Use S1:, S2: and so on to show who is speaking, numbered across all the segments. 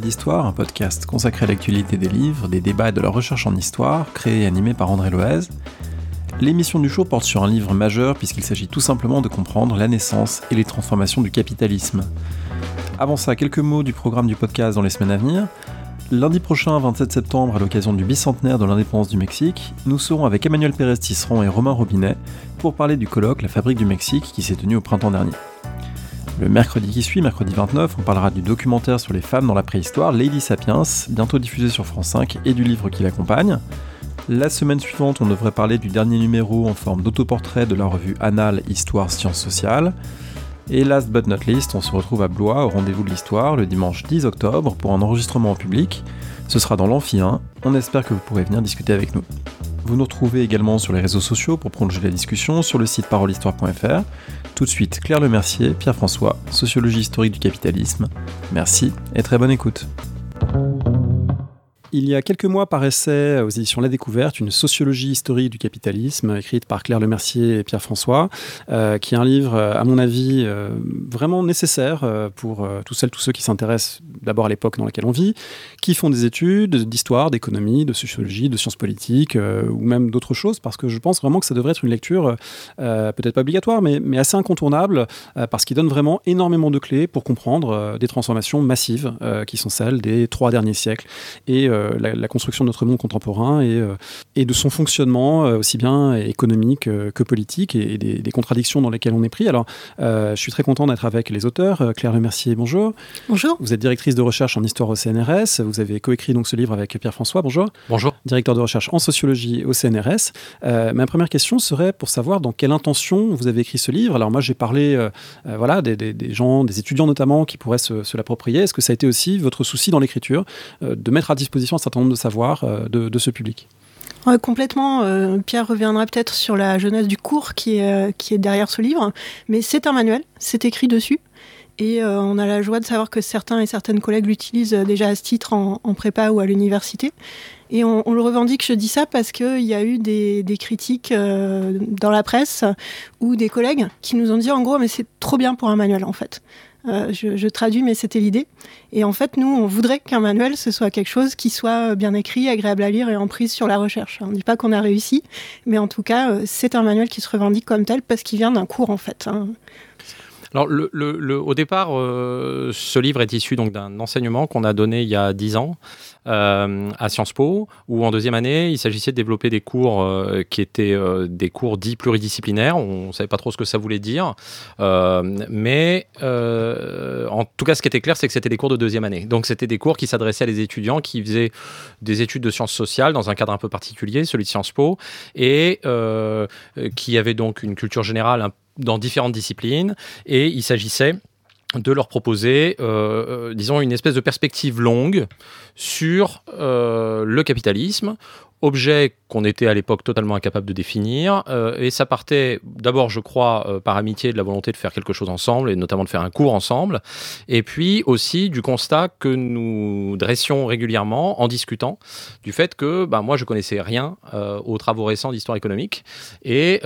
S1: d'Histoire, un podcast consacré à l'actualité des livres, des débats et de la recherche en histoire, créé et animé par André Loez. L'émission du show porte sur un livre majeur puisqu'il s'agit tout simplement de comprendre la naissance et les transformations du capitalisme. Avant ça, quelques mots du programme du podcast dans les semaines à venir. Lundi prochain, 27 septembre, à l'occasion du bicentenaire de l'indépendance du Mexique, nous serons avec Emmanuel Pérez Tisserand et Romain Robinet pour parler du colloque La Fabrique du Mexique qui s'est tenu au printemps dernier. Le mercredi qui suit, mercredi 29, on parlera du documentaire sur les femmes dans la préhistoire, Lady Sapiens, bientôt diffusé sur France 5, et du livre qui l'accompagne. La semaine suivante, on devrait parler du dernier numéro en forme d'autoportrait de la revue Annales Histoire Sciences Sociales. Et last but not least, on se retrouve à Blois au rendez-vous de l'histoire le dimanche 10 octobre pour un enregistrement en public. Ce sera dans l'Amphi 1. On espère que vous pourrez venir discuter avec nous. Vous nous retrouvez également sur les réseaux sociaux pour prolonger la discussion sur le site parolehistoire.fr. Tout de suite, Claire Lemercier, Pierre-François, Sociologie historique du capitalisme. Merci et très bonne écoute. Il y a quelques mois paraissait aux éditions La Découverte une sociologie historique du capitalisme, écrite par Claire Lemercier et Pierre François, euh, qui est un livre, à mon avis, euh, vraiment nécessaire euh, pour tous celles, tous ceux qui s'intéressent d'abord à l'époque dans laquelle on vit, qui font des études d'histoire, d'économie, de sociologie, de sciences politiques, ou même d'autres choses, parce que je pense vraiment que ça devrait être une lecture peut-être pas obligatoire, mais, assez incontournable, parce qu'il donne vraiment énormément de clés pour comprendre des transformations massives qui sont celles des trois derniers siècles. Et euh, la, construction de notre monde contemporain et, euh, et de son fonctionnement, euh, aussi bien économique que politique, et, des, contradictions dans lesquelles on est pris. Alors, je suis très content d'être avec les auteurs. Claire Lemercier, bonjour.
S2: Bonjour.
S1: Vous êtes directrice de recherche en histoire au CNRS. Vous avez coécrit donc ce livre avec Pierre-François. Bonjour.
S3: Bonjour.
S1: Directeur de recherche en sociologie au CNRS. ma première question serait pour savoir dans quelle intention vous avez écrit ce livre. Alors moi, j'ai parlé voilà, des, des, gens, des étudiants notamment, qui pourraient se, se l'approprier. Est-ce que ça a été aussi votre souci dans l'écriture de mettre à disposition un certain nombre de savoirs euh, de, ce public.
S2: complètement. Euh, Pierre reviendra peut-être sur la jeunesse du cours qui est, euh, qui est derrière ce livre. Mais c'est un manuel, c'est écrit dessus. Et on a la joie de savoir que certains et certaines collègues l'utilisent déjà à ce titre en, prépa ou à l'université. Et on, le revendique, je dis ça parce qu'il y a eu des, des critiques dans la presse ou des collègues qui nous ont dit en gros, mais c'est trop bien pour un manuel en fait. Euh, je, traduis, mais c'était l'idée. Et en fait, nous, on voudrait qu'un manuel, ce soit quelque chose qui soit bien écrit, agréable à lire et en prise sur la recherche. On ne dit pas qu'on a réussi, mais en tout cas, euh, c'est un manuel qui se revendique comme tel parce qu'il vient d'un cours, en fait. Hein.
S3: Alors, au départ, euh, ce livre est issu donc d'un enseignement qu'on a donné il y a dix ans euh, à Sciences Po, où en deuxième année, il s'agissait de développer des cours euh, qui étaient des cours dits pluridisciplinaires. On ne savait pas trop ce que ça voulait dire, mais en tout cas, ce qui était clair, c'est que c'était des cours de deuxième année. Donc, c'était des cours qui s'adressaient à des étudiants qui faisaient des études de sciences sociales dans un cadre un peu particulier, celui de Sciences Po, et qui avaient donc une culture générale un dans différentes disciplines et il s'agissait de leur proposer, euh, euh, disons, une espèce de perspective longue sur euh, le capitalisme, objet qu'on était à l'époque totalement incapable de définir. Euh, et ça partait d'abord, je crois, euh, par amitié de la volonté de faire quelque chose ensemble, et notamment de faire un cours ensemble. Et puis aussi du constat que nous dressions régulièrement en discutant du fait que bah, moi, je connaissais rien euh, aux travaux récents d'histoire économique. Et,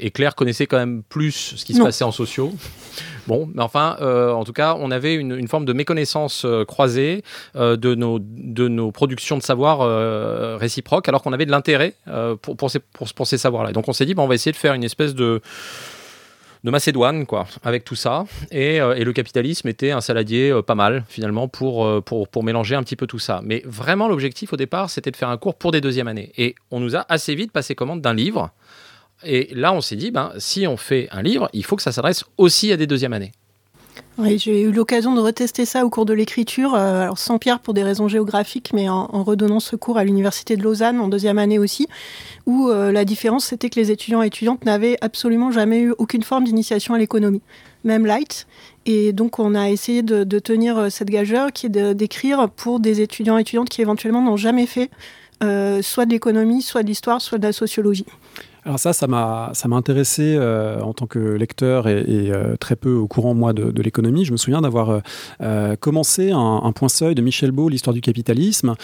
S3: et, Claire connaissait quand même plus ce qui se passait en sociaux. Bon, mais enfin, en tout cas, on avait une, forme de méconnaissance croisée de, nos, de nos productions de savoir réciproques, alors qu'on avait de l'intérêt euh, pour, pour, ces, pour, ces savoirs-là. Donc on s'est dit, on va essayer de faire une espèce de de Macédoine, quoi, avec tout ça. Et, euh, et le capitalisme était un saladier euh, pas mal, finalement, pour, pour, pour, mélanger un petit peu tout ça. Mais vraiment, l'objectif au départ, c'était de faire un cours pour des deuxièmes années. Et on nous a assez vite passé commande d'un livre. Et là, on s'est dit, ben, si on fait un livre, il faut que ça s'adresse aussi à des deuxièmes années.
S2: Oui, j'ai eu l'occasion de retester ça au cours de l'écriture, euh, sans Pierre pour des raisons géographiques, mais en, redonnant ce cours à l'université de Lausanne en deuxième année aussi, où euh, la différence c'était que les étudiants et étudiantes n'avaient absolument jamais eu aucune forme d'initiation à l'économie, même light. Et donc on a essayé de, tenir euh, cette gageure qui est d'écrire pour des étudiants et étudiantes qui éventuellement n'ont jamais fait soit de l'économie, soit de l'histoire, soit de la sociologie.
S4: Alors ça, ça m'a, intéressé euh, en tant que lecteur et, euh, très peu au courant moi de, l'économie. Je me souviens d'avoir euh, commencé un, point seuil de Michel Beau, l'histoire du capitalisme,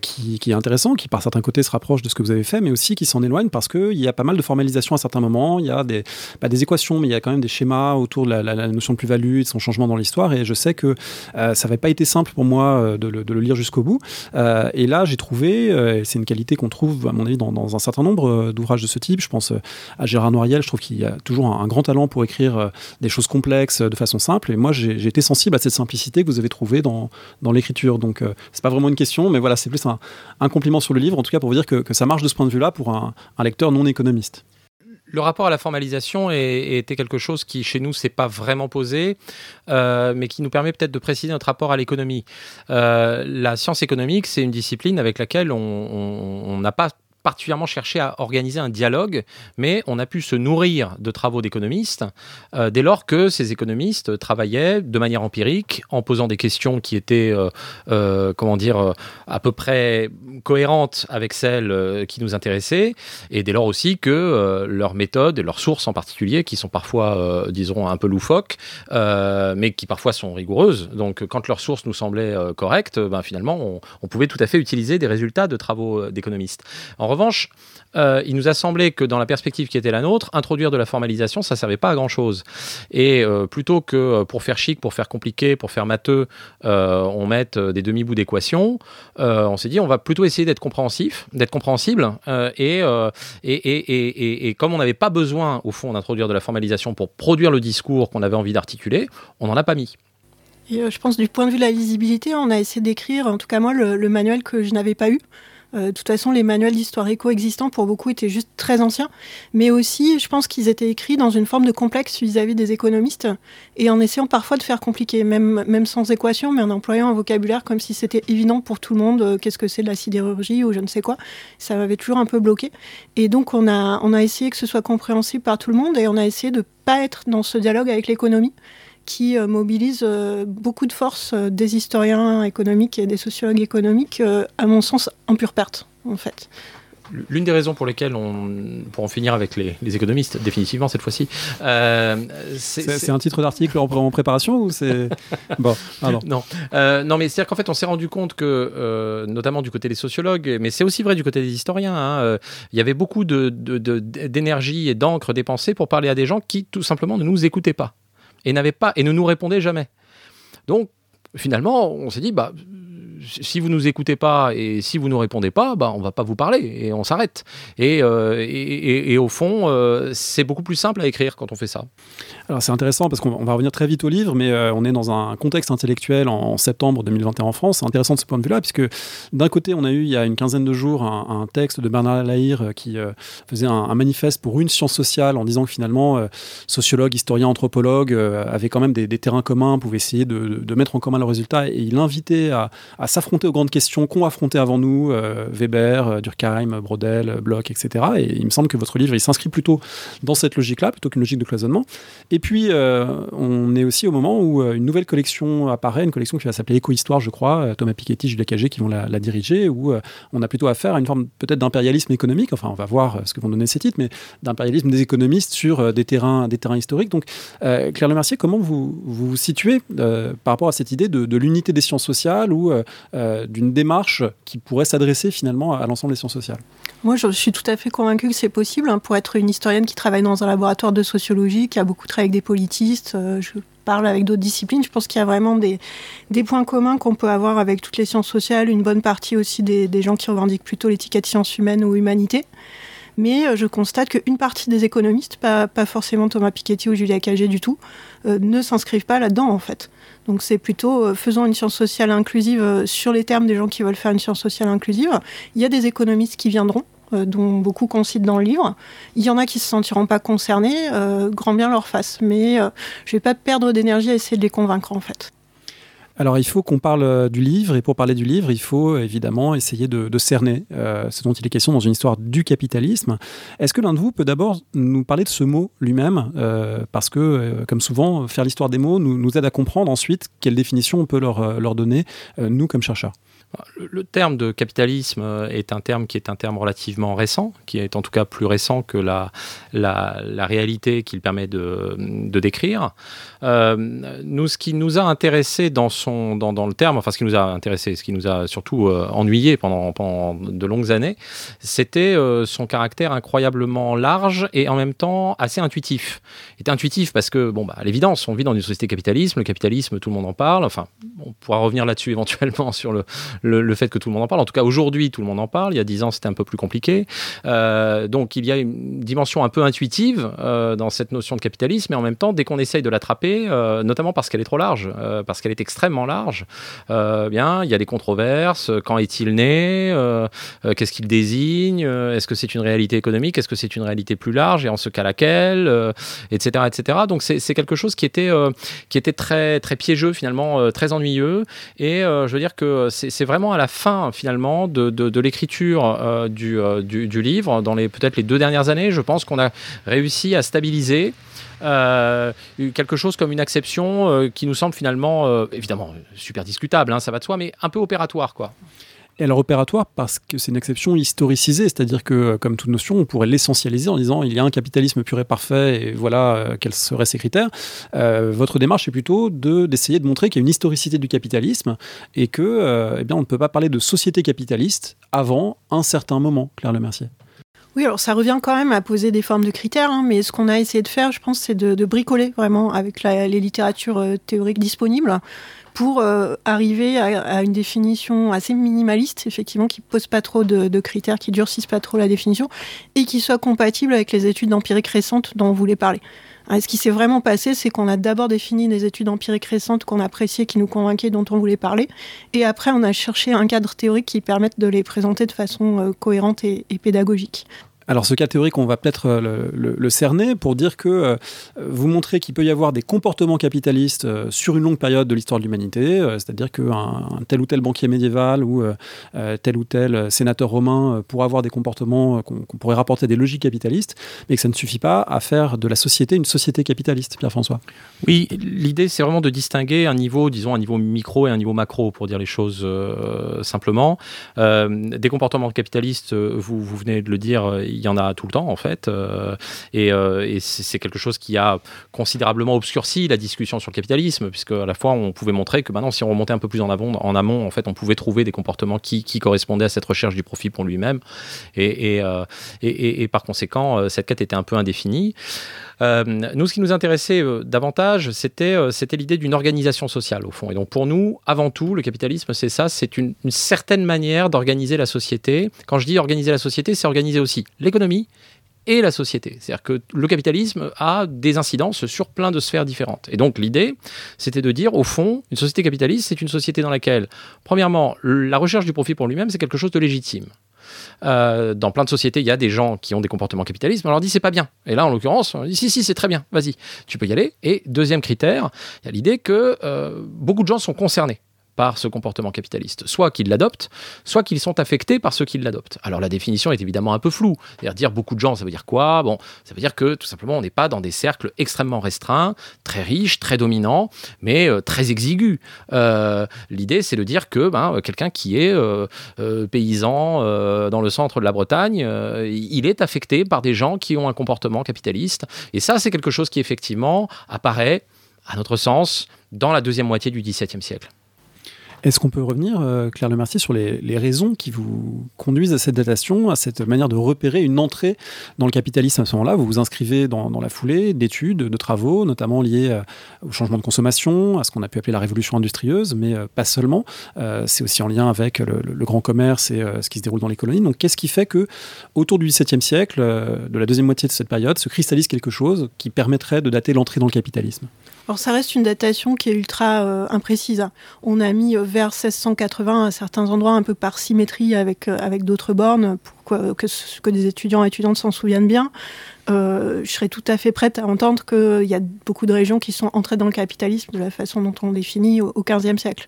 S4: qui, est intéressant, qui par certains côtés se rapproche de ce que vous avez fait, mais aussi qui s'en éloigne parce qu'il y a pas mal de formalisation à certains moments. Il y a des, pas des équations, mais il y a quand même des schémas autour de la, notion de plus-value de son changement dans l'histoire. Et je sais que ça n'avait pas été simple pour moi de le, lire jusqu'au bout. et là, j'ai trouvé, c'est une qualité qu'on trouve à mon avis dans un certain nombre d'ouvrages de ce type je pense euh, à Gérard Noiriel, je trouve qu'il a toujours un, grand talent pour écrire euh, des choses complexes euh, de façon simple. Et moi, j'ai été sensible à cette simplicité que vous avez trouvée dans, l'écriture. Donc, c'est pas vraiment une question, mais voilà, c'est plus un, compliment sur le livre, en tout cas pour vous dire que, ça marche de ce point de vue-là pour un, lecteur non économiste
S3: le rapport à la formalisation était quelque chose qui, chez nous, s'est pas vraiment posé, mais qui nous permet peut-être de préciser notre rapport à l'économie. la science économique, c'est une discipline avec laquelle on n'a pas particulièrement cherché à organiser un dialogue, mais on a pu se nourrir de travaux d'économistes euh, dès lors que ces économistes travaillaient de manière empirique en posant des questions qui étaient, euh, euh, comment dire, à peu près cohérentes avec celles qui nous intéressaient, et dès lors aussi que leurs méthodes et leurs sources en particulier, qui sont parfois, disons, un peu loufoques, mais qui parfois sont rigoureuses. Donc, quand leurs sources nous semblaient correctes, ben, finalement, on, pouvait tout à fait utiliser des résultats de travaux d'économistes. Revanche, euh, il nous a semblé que dans la perspective qui était la nôtre, introduire de la formalisation, ça servait pas à grand chose. Et euh, plutôt que euh, pour faire chic, pour faire compliqué, pour faire matheux, on mette des demi-bouts d'équations, on s'est dit on va plutôt essayer d'être compréhensif, d'être compréhensible. Et, comme on n'avait pas besoin, au fond, d'introduire de la formalisation pour produire le discours qu'on avait envie d'articuler, on n'en a pas mis.
S2: Et je pense du point de vue de la lisibilité, on a essayé d'écrire, en tout cas moi, le manuel que je n'avais pas eu. Euh, de toute façon, les manuels d'histoire éco existants, pour beaucoup, étaient juste très anciens. Mais aussi, je pense qu'ils étaient écrits dans une forme de complexe vis-à-vis des économistes et en essayant parfois de faire compliqué, même, même sans équation, mais en employant un vocabulaire comme si c'était évident pour tout le monde. Euh, qu'est-ce que c'est de la sidérurgie ou je ne sais quoi. Ça m'avait toujours un peu bloqué. Et donc, on a, on a essayé que ce soit compréhensible par tout le monde et on a essayé de pas être dans ce dialogue avec l'économie qui euh, mobilise euh, beaucoup de forces euh, des historiens économiques et des sociologues économiques, à mon sens, en pure perte, en fait.
S3: L'une des raisons pour lesquelles on, pour en finir avec les, économistes, définitivement cette fois-ci,
S4: c'est un titre d'article en, préparation ou c'est bon
S3: Non, non, mais c'est-à-dire qu'en fait, on s'est rendu compte que, notamment du côté des sociologues, mais c'est aussi vrai du côté des historiens, hein, il y avait beaucoup d'énergie de, et d'encre dépensée pour parler à des gens qui tout simplement ne nous écoutaient pas et n'avait pas et ne nous répondait jamais. Donc finalement, on s'est dit bah si vous nous écoutez pas et si vous nous répondez pas, bah, on va pas vous parler et on s'arrête. Et, euh, et, au fond, euh, c'est beaucoup plus simple à écrire quand on fait ça.
S4: Alors c'est intéressant parce qu'on va revenir très vite au livre, mais euh, on est dans un contexte intellectuel en, septembre 2021 en France. C'est intéressant de ce point de vue-là, puisque d'un côté, on a eu il y a une quinzaine de jours un, texte de Bernard Lahire qui faisait un, manifeste pour une science sociale en disant que finalement, sociologues, historiens, anthropologues avaient quand même des, terrains communs, pouvaient essayer de, mettre en commun leurs résultats, et il invitait à, à s'affronter aux grandes questions qu'ont affronté avant nous euh, Weber, euh, Durkheim, Brodel, Bloch, etc. Et il me semble que votre livre, il s'inscrit plutôt dans cette logique-là, plutôt qu'une logique de cloisonnement. Et puis, euh, on est aussi au moment où une nouvelle collection apparaît, une collection qui va s'appeler Éco-Histoire, je crois, Thomas Piketty, Julia Cagé qui vont la, diriger, où on a plutôt affaire à une forme peut-être d'impérialisme économique, enfin on va voir ce que vont donner ces titres, mais d'impérialisme des économistes sur des, terrains, des terrains historiques. Donc, Claire Lemercier, comment vous vous, situez par rapport à cette idée de, l'unité des sciences sociales ou euh, d'une démarche qui pourrait s'adresser finalement à, l'ensemble des sciences sociales
S2: Moi, je suis tout à fait convaincue que c'est possible. Hein, pour être une historienne qui travaille dans un laboratoire de sociologie, qui a beaucoup travaillé avec des politistes, euh, je parle avec d'autres disciplines, je pense qu'il y a vraiment des, points communs qu'on peut avoir avec toutes les sciences sociales, une bonne partie aussi des, gens qui revendiquent plutôt l'étiquette sciences humaines ou humanité. Mais euh, je constate qu'une partie des économistes, pas, forcément Thomas Piketty ou Julia Cagé du tout, ne s'inscrivent pas là-dedans en fait. Donc c'est plutôt euh, faisant une science sociale inclusive euh, sur les termes des gens qui veulent faire une science sociale inclusive. Il y a des économistes qui viendront, euh, dont beaucoup qu'on cite dans le livre. Il y en a qui se sentiront pas concernés, grand bien leur face. Mais je vais pas perdre d'énergie à essayer de les convaincre en fait.
S4: Alors il faut qu'on parle euh, du livre, et pour parler du livre, il faut évidemment essayer de, cerner euh, ce dont il est question dans une histoire du capitalisme. Est-ce que l'un de vous peut d'abord nous parler de ce mot lui-même euh, Parce que, comme souvent, faire l'histoire des mots nous, aide à comprendre ensuite quelle définition on peut leur, leur donner, nous comme chercheurs?
S3: Le terme de capitalisme euh, est un terme qui est un terme relativement récent, qui est en tout cas plus récent que la, la, réalité qu'il permet de, de décrire. Euh, nous, ce qui nous a intéressé dans, son, dans, dans, le terme, enfin ce qui nous a intéressé, ce qui nous a surtout euh, ennuyé pendant, pendant de longues années, c'était son caractère incroyablement large et en même temps assez intuitif. Il était intuitif parce que, bon, bah, à l'évidence, on vit dans une société capitalisme, le capitalisme, tout le monde en parle, enfin, on pourra revenir là-dessus éventuellement sur le, le, fait que tout le monde en parle. En tout cas, aujourd'hui, tout le monde en parle. Il y a dix ans, c'était un peu plus compliqué. Euh, donc, il y a une dimension un peu intuitive euh, dans cette notion de capitalisme, mais en même temps, dès qu'on essaye de l'attraper, euh, notamment parce qu'elle est trop large, parce qu'elle est extrêmement large, bien, il y a des controverses. Quand est-il né Qu'est-ce qu'il désigne Est-ce que c'est une réalité économique Est-ce que c'est une réalité plus large Et en ce cas, laquelle Etc. etc. Donc, c'est quelque chose qui était, qui était très, très piégeux, finalement, très ennuyeux. Et je veux dire que c'est vraiment à la fin finalement de, l'écriture euh, euh, du, livre, dans les peut-être les deux dernières années, je pense qu'on a réussi à stabiliser. Euh, quelque chose comme une acception qui nous semble finalement, évidemment, super discutable, hein, ça va de soi, mais un peu opératoire, quoi
S4: elle opératoire parce que c'est une exception historicisée, c'est-à-dire que, euh, comme toute notion, on pourrait l'essentialiser en disant il y a un capitalisme pur et parfait et voilà euh, quels seraient ses critères. Euh, votre démarche est plutôt de, d'essayer de montrer qu'il y a une historicité du capitalisme et que, eh bien, on ne peut pas parler de société capitaliste avant un certain moment, Claire Le Mercier.
S2: Oui, alors ça revient quand même à poser des formes de critères, hein, mais ce qu'on a essayé de faire, je pense, c'est de, bricoler vraiment avec les littératures théoriques disponibles pour euh, arriver à, une définition assez minimaliste, effectivement, qui pose pas trop de, critères, qui durcissent pas trop la définition, et qui soit compatible avec les études empiriques récentes dont on voulait parler. ce qui s'est vraiment passé, c'est qu'on a d'abord défini des études empiriques récentes qu'on appréciait, qui nous convainquaient, dont on voulait parler, et après on a cherché un cadre théorique qui permette de les présenter de façon euh, cohérente et pédagogique.
S4: Alors ce cas théorique, on va peut-être euh, le, cerner pour dire que euh, vous montrez qu'il peut y avoir des comportements capitalistes euh, sur une longue période de l'histoire de l'humanité, c'est-à-dire qu'un un tel ou tel banquier médiéval ou tel ou tel sénateur romain pourrait avoir des comportements qu'on pourrait rapporter des logiques capitalistes, mais que ça ne suffit pas à faire de la société une société capitaliste, Pierre-François.
S3: Oui, l'idée c'est vraiment de distinguer un niveau, disons un niveau micro et un niveau macro, pour dire les choses simplement. des comportements capitalistes, vous, venez de le dire, y en a tout le temps en fait. Euh, euh, et, c'est quelque chose qui a considérablement obscurci la discussion sur le capitalisme, puisque à la fois on pouvait montrer que maintenant, si on remontait un peu plus en, avant, en amont, en fait, on pouvait trouver des comportements qui, correspondaient à cette recherche du profit pour lui-même. Et, euh, et, par conséquent, cette quête était un peu indéfinie. Nous, ce qui nous intéressait davantage, c'était c'était l'idée d'une organisation sociale, au fond. Et donc, pour nous, avant tout, le capitalisme, c'est ça, c'est une, certaine manière d'organiser la société. Quand je dis organiser la société, c'est organiser aussi l'économie et la société. C'est-à-dire que le capitalisme a des incidences sur plein de sphères différentes. Et donc l'idée, c'était de dire, au fond, une société capitaliste, c'est une société dans laquelle, premièrement, la recherche du profit pour lui-même, c'est quelque chose de légitime. Euh, dans plein de sociétés, il y a des gens qui ont des comportements capitalistes, mais on leur dit c'est pas bien. Et là, en l'occurrence, on dit si, si, c'est très bien, vas-y, tu peux y aller. Et deuxième critère, il y a l'idée que euh, beaucoup de gens sont concernés par ce comportement capitaliste. Soit qu'ils l'adoptent, soit qu'ils sont affectés par ceux qui l'adoptent. Alors la définition est évidemment un peu floue. C'est-à-dire dire beaucoup de gens, ça veut dire quoi? Bon, ça veut dire que tout simplement on n'est pas dans des cercles extrêmement restreints, très riches, très dominants, mais euh, très exigus. Euh, l'idée c'est de dire que ben, euh, quelqu'un qui est paysan dans le centre de la Bretagne, il est affecté par des gens qui ont un comportement capitaliste. Et ça c'est quelque chose qui effectivement apparaît, à notre sens, dans la deuxième moitié du XVIIe siècle.
S4: Est-ce qu'on peut revenir, euh, Claire Lemercier, sur les, raisons qui vous conduisent à cette datation, à cette manière de repérer une entrée dans le capitalisme à ce moment-là? Vous vous inscrivez dans, la foulée d'études, de travaux, notamment liés euh, au changement de consommation, à ce qu'on a pu appeler la révolution industrieuse, mais euh, pas seulement. c'est aussi en lien avec le, grand commerce et ce qui se déroule dans les colonies. Donc, qu'est-ce qui fait que, autour du XVIIe siècle, de la deuxième moitié de cette période, se cristallise quelque chose qui permettrait de dater l'entrée dans le capitalisme?
S2: Alors ça reste une datation qui est ultra euh, imprécise. On a mis euh, vers 1680 à certains endroits un peu par symétrie avec, euh, avec d'autres bornes pour que, des étudiants et étudiantes s'en souviennent bien. Euh, je serais tout à fait prête à entendre qu'il y a beaucoup de régions qui sont entrées dans le capitalisme de la façon dont on définit au XVe siècle.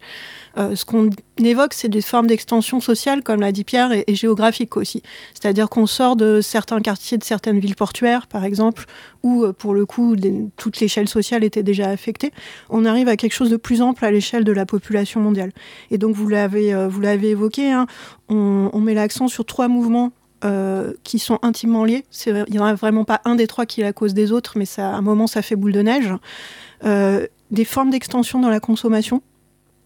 S2: Euh, ce qu'on évoque, c'est des formes d'extension sociale, comme l'a dit Pierre, et, géographique aussi. C'est-à-dire qu'on sort de certains quartiers, de certaines villes portuaires, par exemple, où, euh, pour le coup, toute l'échelle sociale était déjà affectée. On arrive à quelque chose de plus ample à l'échelle de la population mondiale. Et donc, vous l'avez, vous l'avez évoqué, hein, on, met l'accent sur trois mouvements euh, qui sont intimement liés. Il n'y en a vraiment pas un des trois qui est la cause des autres, mais ça, à un moment, ça fait boule de neige. Euh, des formes d'extension dans la consommation,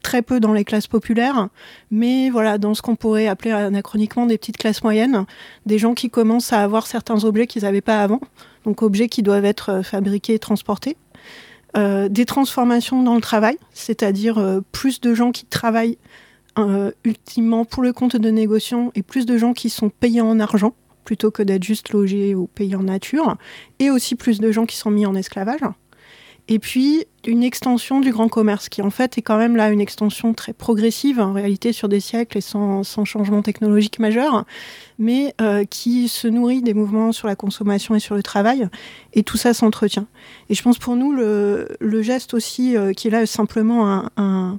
S2: très peu dans les classes populaires, mais voilà, dans ce qu'on pourrait appeler anachroniquement des petites classes moyennes, des gens qui commencent à avoir certains objets qu'ils n'avaient pas avant, donc objets qui doivent être euh, fabriqués et transportés. des transformations dans le travail, c'est-à-dire plus de gens qui travaillent ultimement pour le compte de négociants et plus de gens qui sont payés en argent plutôt que d'être juste logés ou payés en nature, et aussi plus de gens qui sont mis en esclavage. Et puis une extension du grand commerce, qui en fait est quand même là une extension très progressive, en réalité sur des siècles et sans, changement technologique majeur, mais euh, qui se nourrit des mouvements sur la consommation et sur le travail, et tout ça s'entretient. Et je pense pour nous, le, geste aussi, euh, qui est là simplement un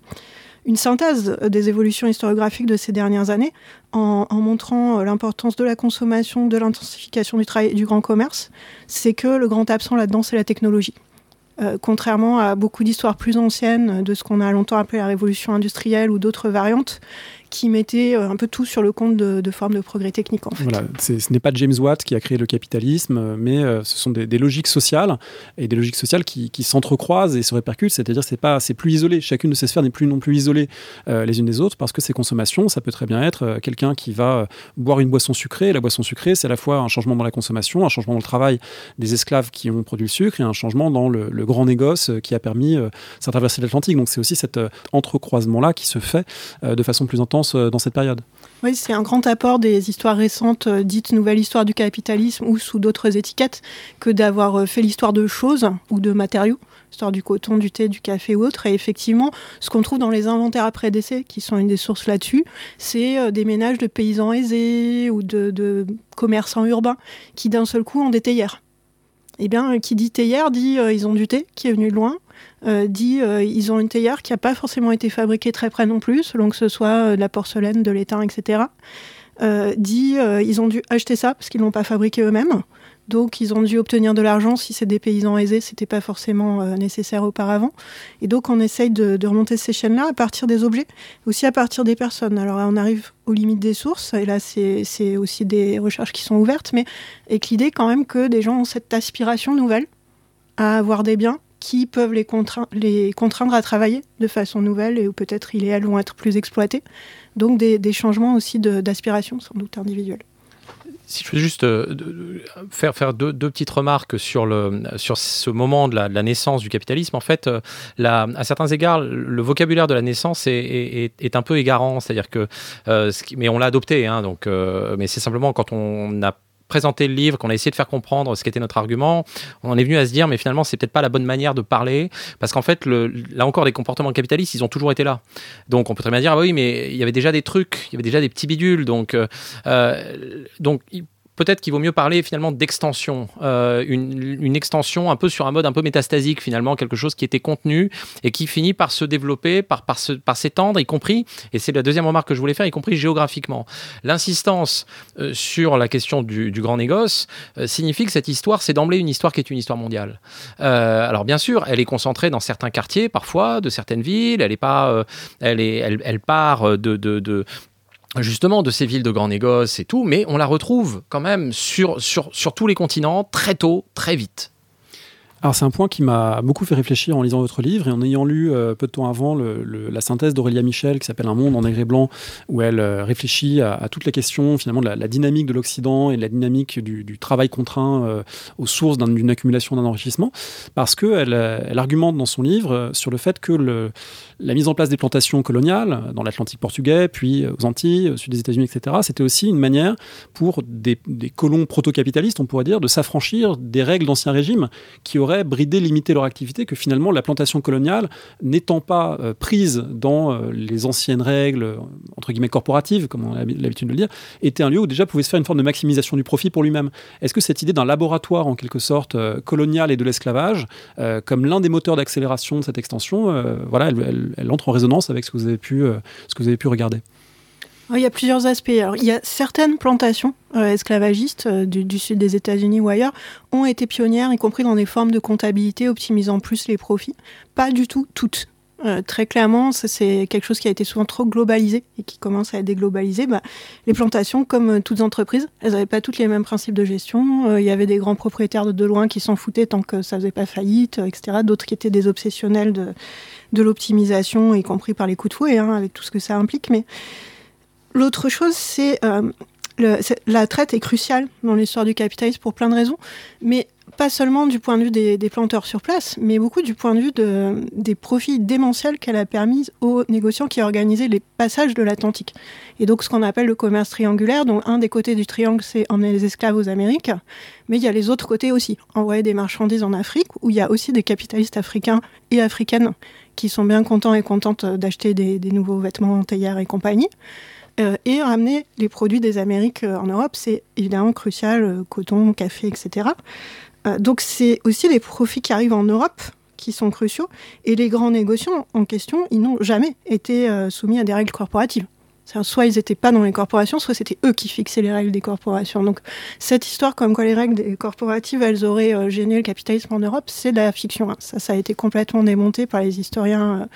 S2: une synthèse des évolutions historiographiques de ces dernières années, en, montrant euh, l'importance de la consommation, de l'intensification du travail du grand commerce, c'est que le grand absent là-dedans, c'est la technologie. Euh, contrairement à beaucoup d'histoires plus anciennes de ce qu'on a longtemps appelé la révolution industrielle ou d'autres variantes, qui mettait euh, un peu tout sur le compte de, formes de progrès techniques. En fait.
S4: Voilà, ce n'est pas James Watt qui a créé le capitalisme, euh, mais euh, ce sont des, logiques sociales et des logiques sociales qui, s'entrecroisent et se répercutent. C'est-à-dire c'est pas c'est plus isolé. Chacune de ces sphères n'est plus non plus isolée les unes des autres parce que ces consommations, ça peut très bien être quelqu'un qui va boire une boisson sucrée. La boisson sucrée, c'est à la fois un changement dans la consommation, un changement dans le travail des esclaves qui ont produit le sucre et un changement dans le, grand négoce qui a permis cette traversée de l'Atlantique. Donc c'est aussi cet entrecroisement-là qui se fait de façon plus intense euh, dans cette période.
S2: Oui, c'est un grand apport des histoires récentes euh, dites nouvelle histoire du capitalisme ou sous d'autres étiquettes que d'avoir euh, fait l'histoire de choses ou de matériaux, l'histoire du coton, du thé, du café ou autre. Et effectivement, ce qu'on trouve dans les inventaires après décès, qui sont une des sources là-dessus, c'est des ménages de paysans aisés ou de, commerçants urbains qui d'un seul coup ont des théières. Eh bien, qui dit théière dit ils ont du thé qui est venu de loin, euh, dit euh, ils ont une théière qui n'a pas forcément été fabriquée très près non plus, selon que ce soit euh, de la porcelaine, de l'étain, etc. dit ils ont dû acheter ça parce qu'ils l'ont pas fabriqué eux-mêmes. Donc, ils ont dû obtenir de l'argent. Si c'est des paysans aisés, c'était pas forcément nécessaire auparavant. Et donc, on essaye de, remonter ces chaînes-là à partir des objets, aussi à partir des personnes. Alors, on arrive aux limites des sources, et là, c'est aussi des recherches qui sont ouvertes, mais avec l'idée quand même que des gens ont cette aspiration nouvelle à avoir des biens qui peuvent les, contraindre à travailler de façon nouvelle et où peut-être ils vont être plus exploités. Donc des, changements aussi d'aspiration, sans doute individuels.
S3: Si je peux juste euh, faire, faire deux, petites remarques sur, le, sur ce moment de la, naissance du capitalisme, en fait, euh, à certains égards, le vocabulaire de la naissance est, un peu égarant, c'est-à-dire que, euh, mais on l'a adopté, hein, donc, mais c'est simplement quand on a présenté le livre, qu'on a essayé de faire comprendre ce qu'était notre argument, on en est venu à se dire, mais finalement, c'est peut-être pas la bonne manière de parler, parce qu'en fait, le, là encore, les comportements capitalistes, ils ont toujours été là. Donc, on peut très bien dire, ah oui, mais il y avait déjà des trucs, il y avait déjà des petits bidules, donc, euh, euh donc peut-être qu'il vaut mieux parler finalement d'extension, euh, une, extension un peu sur un mode un peu métastasique finalement, quelque chose qui était contenu et qui finit par se développer, par, par, par s'étendre, y compris, et c'est la deuxième remarque que je voulais faire, y compris géographiquement. L'insistance euh, sur la question du, grand négoce euh, signifie que cette histoire, c'est d'emblée une histoire qui est une histoire mondiale. alors bien sûr, elle est concentrée dans certains quartiers parfois, de certaines villes, elle est pas, elle, est, elle, part de, de justement de ces villes de grands négoces et tout, mais on la retrouve quand même sur, sur, sur tous les continents très tôt, très vite.
S4: Alors c'est un point qui m'a beaucoup fait réfléchir en lisant votre livre et en ayant lu euh, peu de temps avant la synthèse d'Aurélia Michel qui s'appelle Un monde en negre et blanc où elle euh, réfléchit à, toute la question finalement de la, dynamique de l'Occident et de la dynamique du, travail contraint euh, aux sources d'une accumulation d'un enrichissement parce qu'elle elle argumente dans son livre sur le fait que la mise en place des plantations coloniales dans l'Atlantique portugais puis aux Antilles, au sud des États-Unis, etc. C'était aussi une manière pour des, des colons proto-capitalistes, on pourrait dire, de s'affranchir des règles d'ancien régime qui auraient aurait bridé, leur activité, que finalement la plantation coloniale, n'étant pas euh, prise dans euh, les anciennes règles, entre guillemets corporatives, comme on a l'habitude de le dire, était un lieu où déjà pouvait se faire une forme de maximisation du profit pour lui-même. Est-ce que cette idée d'un laboratoire en quelque sorte colonial et de l'esclavage, comme l'un des moteurs d'accélération de cette extension, voilà, elle, elle, entre en résonance avec ce que vous avez pu, ce que vous avez pu regarder?
S2: Il y a plusieurs aspects. il y a certaines plantations euh, esclavagistes euh, du, sud des États-Unis ou ailleurs ont été pionnières, y compris dans des formes de comptabilité optimisant plus les profits. Pas du tout toutes. Euh, très clairement, c'est quelque chose qui a été souvent trop globalisé et qui commence à être déglobalisé. Bah, les plantations, comme toutes entreprises, elles n'avaient pas toutes les mêmes principes de gestion. Il y avait des grands propriétaires de, loin qui s'en foutaient tant que ça faisait pas faillite, etc. D'autres qui étaient des obsessionnels de, de l'optimisation, y compris par les coups de fouet, hein, avec tout ce que ça implique. Mais L'autre chose, c'est euh, la traite est cruciale dans l'histoire du capitalisme pour plein de raisons, mais pas seulement du point de vue des, planteurs sur place, mais beaucoup du point de vue des profits démentiels qu'elle a permis aux négociants qui organisaient les passages de l'Atlantique. Et donc ce qu'on appelle le commerce triangulaire, dont un des côtés du triangle, c'est emmener les esclaves aux Amériques, mais il y a les autres côtés aussi, envoyer des marchandises en Afrique, où il y a aussi des capitalistes africains et africaines qui sont bien contents et contentes d'acheter des, nouveaux vêtements, théières et compagnie. Euh, et ramener les produits des Amériques euh, en Europe, c'est évidemment crucial, euh, coton, café, etc. donc c'est aussi les profits qui arrivent en Europe qui sont cruciaux. Et les grands négociants en question, ils n'ont jamais été soumis à des règles corporatives. Soit ils n'étaient pas dans les corporations, soit c'était eux qui fixaient les règles des corporations. Donc cette histoire comme quoi les règles corporatives, elles auraient gêné le capitalisme en Europe, c'est de la fiction. Hein. Ça, ça a été complètement démonté par les historiens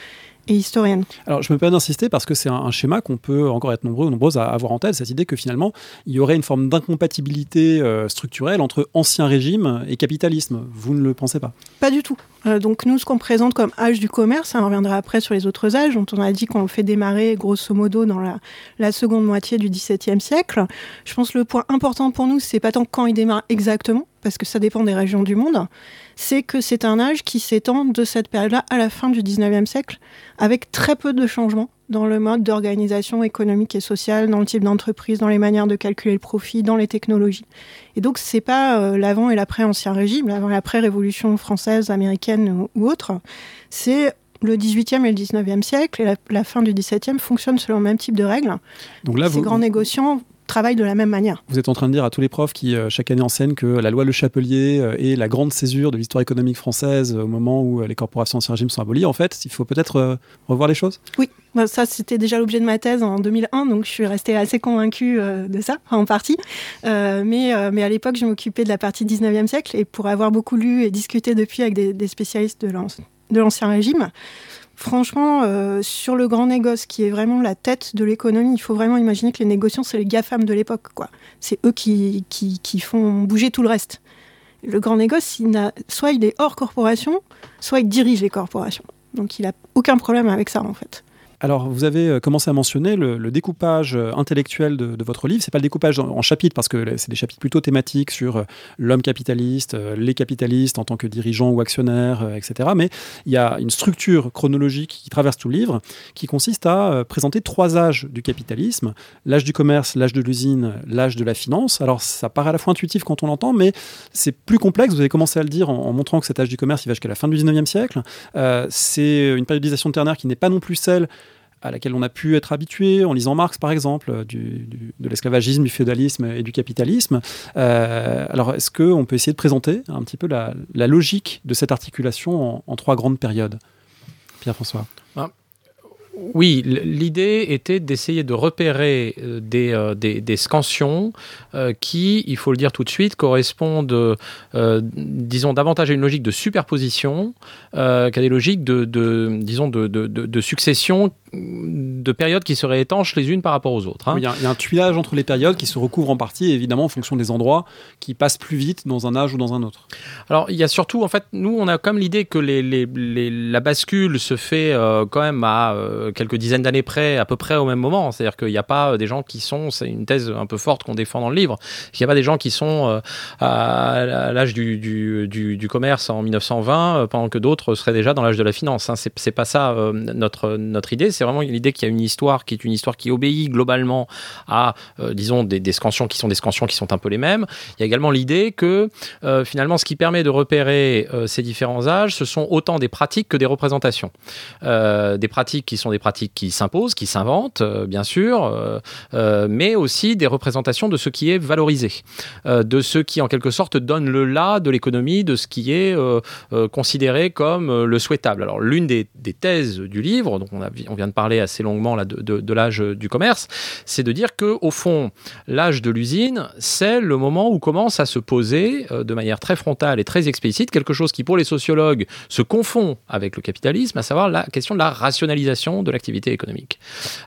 S2: et historienne.
S4: Alors, je me permets d'insister parce que c'est un, schéma qu'on peut encore être nombreux ou nombreuses à avoir en tête, cette idée que finalement, il y aurait une forme d'incompatibilité euh, structurelle entre ancien régime et capitalisme. Vous ne le pensez pas?
S2: Pas du tout. Euh, donc, nous, ce qu'on présente comme âge du commerce, hein, on reviendra après sur les autres âges, dont on a dit qu'on le fait démarrer grosso modo dans la, la seconde moitié du XVIIe siècle. Je pense que le point important pour nous, c'est pas tant quand il démarre exactement, parce que ça dépend des régions du monde, c'est que c'est un âge qui s'étend de cette période-là à la fin du 19e siècle, avec très peu de changements dans le mode d'organisation économique et sociale, dans le type d'entreprise, dans les manières de calculer le profit, dans les technologies. Et donc, c'est pas euh, l'avant et l'après ancien régime, l'avant et l'après révolution française, américaine ou, autre. C'est le 18e et le 19e siècle et la, fin du 17e fonctionnent selon le même type de règles. Donc là, Ces grands négociants travaillent de la même manière.
S4: Vous êtes en train de dire à tous les profs qui euh, chaque année enseignent que la loi Le Chapelier euh, est la grande césure de l'histoire économique française euh, au moment où les corporations ancien régime sont abolies. En fait, il faut peut-être revoir les choses?
S2: Oui, bah, ça c'était déjà l'objet de ma thèse en 2001, donc je suis restée assez convaincue de ça, en partie. mais, mais à l'époque, je m'occupais de la partie 19e siècle et pour avoir beaucoup lu et discuté depuis avec des, des spécialistes de l'ancien régime, Franchement, euh, sur le grand négoce, qui est vraiment la tête de l'économie, il faut vraiment imaginer que les négociants, c'est les GAFAM de l'époque. quoi. C'est eux qui, qui, qui, font bouger tout le reste. Le grand négoce, soit il est hors corporation, soit il dirige les corporations. Donc il n'a aucun problème avec ça, en fait.
S4: Alors, vous avez euh, commencé à mentionner le, découpage euh, intellectuel de, votre livre. C'est pas le découpage en, chapitres, parce que c'est des chapitres plutôt thématiques sur euh, l'homme capitaliste, les capitalistes en tant que dirigeants ou actionnaires, etc. Mais il y a une structure chronologique qui traverse tout le livre, qui consiste à présenter trois âges du capitalisme l'âge du commerce, l'âge de l'usine, l'âge de la finance. Alors, ça paraît à la fois intuitif quand on l'entend, mais c'est plus complexe. Vous avez commencé à le dire en, montrant que cet âge du commerce, il va jusqu'à la fin du 19e siècle. c'est une périodisation ternaire qui n'est pas non plus celle à laquelle on a pu être habitué en lisant Marx, par exemple, du, de l'esclavagisme, du féodalisme et du capitalisme. Euh, alors, est-ce qu'on peut essayer de présenter un petit peu la, logique de cette articulation en trois grandes périodes? Pierre-François
S3: oui, l'idée était d'essayer de repérer euh, des, euh, des, des, scansions euh, qui, il faut le dire tout de suite, correspondent, disons, davantage à une logique de superposition qu'à des logiques de, de disons, de, de, de, succession de périodes qui seraient étanches les unes par rapport aux autres.
S4: Hein. Il, y a, un tuilage entre les périodes qui se recouvrent en partie, évidemment, en fonction des endroits, qui passent plus vite dans un âge ou dans un autre.
S3: Alors, il y a surtout, en fait, nous, on a comme l'idée que les, les, les, la bascule se fait quand même à quelques dizaines d'années près, à peu près au même moment. C'est-à-dire qu'il n'y a pas des gens qui sont, c'est une thèse un peu forte qu'on défend dans le livre, il n'y a pas des gens qui sont euh, à l'âge du, commerce en 1920, euh, pendant que d'autres seraient déjà dans l'âge de la finance. Hein. C'est pas ça euh, notre, notre idée, c'est vraiment l'idée qu'il y a une histoire qui est une histoire qui obéit globalement à, disons, des, des, scansions qui sont des scansions qui sont un peu les mêmes. Il y a également l'idée que finalement, ce qui permet de repérer ces différents âges, ce sont autant des pratiques que des représentations. des pratiques qui sont des pratiques qui s'imposent, qui s'inventent, bien sûr, mais aussi des représentations de ce qui est valorisé, de ce qui en quelque sorte donne le là de l'économie, de ce qui est considéré comme le souhaitable. Alors l'une des, thèses du livre, donc on, vient de parler assez longuement là, de, l'âge du commerce, c'est de dire que au fond, l'âge de l'usine, c'est le moment où commence à se poser de manière très frontale et très explicite quelque chose qui pour les sociologues se confond avec le capitalisme, à savoir la question de la rationalisation de l'activité économique.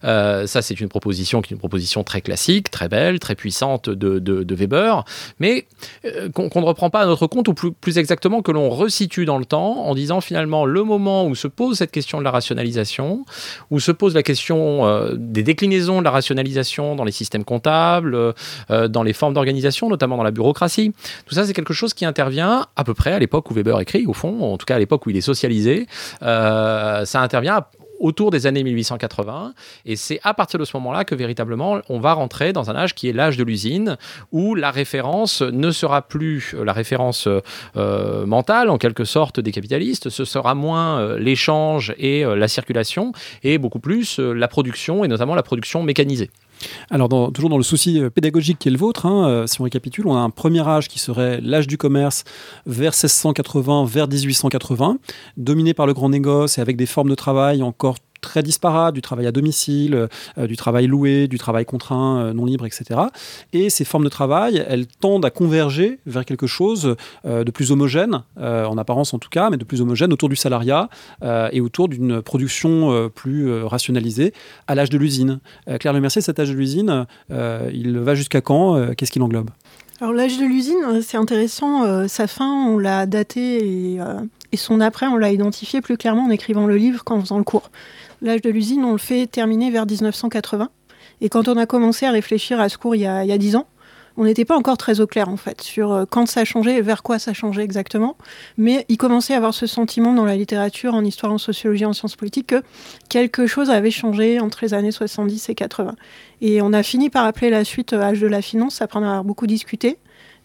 S3: Euh, ça, c'est une proposition qui est une proposition très classique, très belle, très puissante de, Weber, mais euh, qu'on ne reprend pas à notre compte, ou plus, plus exactement que l'on resitue dans le temps en disant finalement le moment où se pose cette question de la rationalisation, où se pose la question euh, des déclinaisons de la rationalisation dans les systèmes comptables, dans les formes d'organisation, notamment dans la bureaucratie. Tout ça, c'est quelque chose qui intervient à peu près à l'époque où Weber écrit, au fond, en tout cas à l'époque où il est socialisé. ça intervient autour des années 1880. Et c'est à partir de ce moment-là que véritablement on va rentrer dans un âge qui est l'âge de l'usine, où la référence ne sera plus la référence euh, mentale en quelque sorte des capitalistes, ce sera moins euh, l'échange et euh, la circulation, et beaucoup plus la production, et notamment la production mécanisée.
S4: Alors, toujours dans le souci pédagogique qui est le vôtre, hein, si on récapitule, on a un premier âge qui serait l'âge du commerce vers 1680, vers 1880, dominé par le grand négoce et avec des formes de travail encore très disparates, du travail à domicile, euh, du travail loué, du travail contraint, euh, non libre, etc. Et ces formes de travail, elles tendent à converger vers quelque chose euh, de plus homogène, en apparence en tout cas, mais de plus homogène autour du salariat et autour d'une production plus rationalisée à l'âge de l'usine. Claire Lemercier, cet âge de l'usine, il va jusqu'à quand Qu'est-ce qu'il englobe?
S2: Alors l'âge de l'usine, c'est intéressant. sa fin, on l'a daté et, et, son après, on l'a identifié plus clairement en écrivant le livre qu'en faisant le cours. L'âge de l'usine, on le fait terminer vers 1980. Et quand on a commencé à réfléchir à ce cours il y a, dix ans, on n'était pas encore très au clair en fait sur euh, quand ça changeait et vers quoi ça changeait exactement. Mais il commençait à avoir ce sentiment dans la littérature, en histoire, en sociologie, en sciences politiques que quelque chose avait changé entre les années 70 et 80. Et on a fini par appeler la suite euh, âge de la finance après en avoir beaucoup discuté.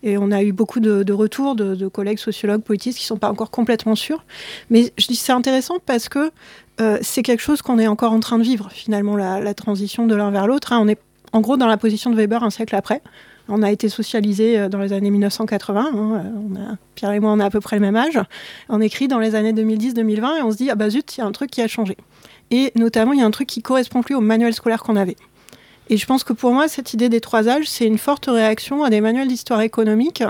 S2: Et on a eu beaucoup de, retours de, collègues sociologues, politistes qui ne sont pas encore complètement sûrs. Mais je dis c'est intéressant parce que euh, c'est quelque chose qu'on est encore en train de vivre, finalement, la, transition de l'un vers l'autre. Hein. On est en gros dans la position de Weber un siècle après. On a été socialisé euh, dans les années 1980. Hein. A, Pierre et moi, on a à peu près le même âge. On écrit dans les années 2010-2020 et on se dit, ah bah zut, il y a un truc qui a changé. Et notamment, il y a un truc qui correspond plus au manuel scolaire qu'on avait. Et je pense que pour moi, cette idée des trois âges, c'est une forte réaction à des manuels d'histoire économique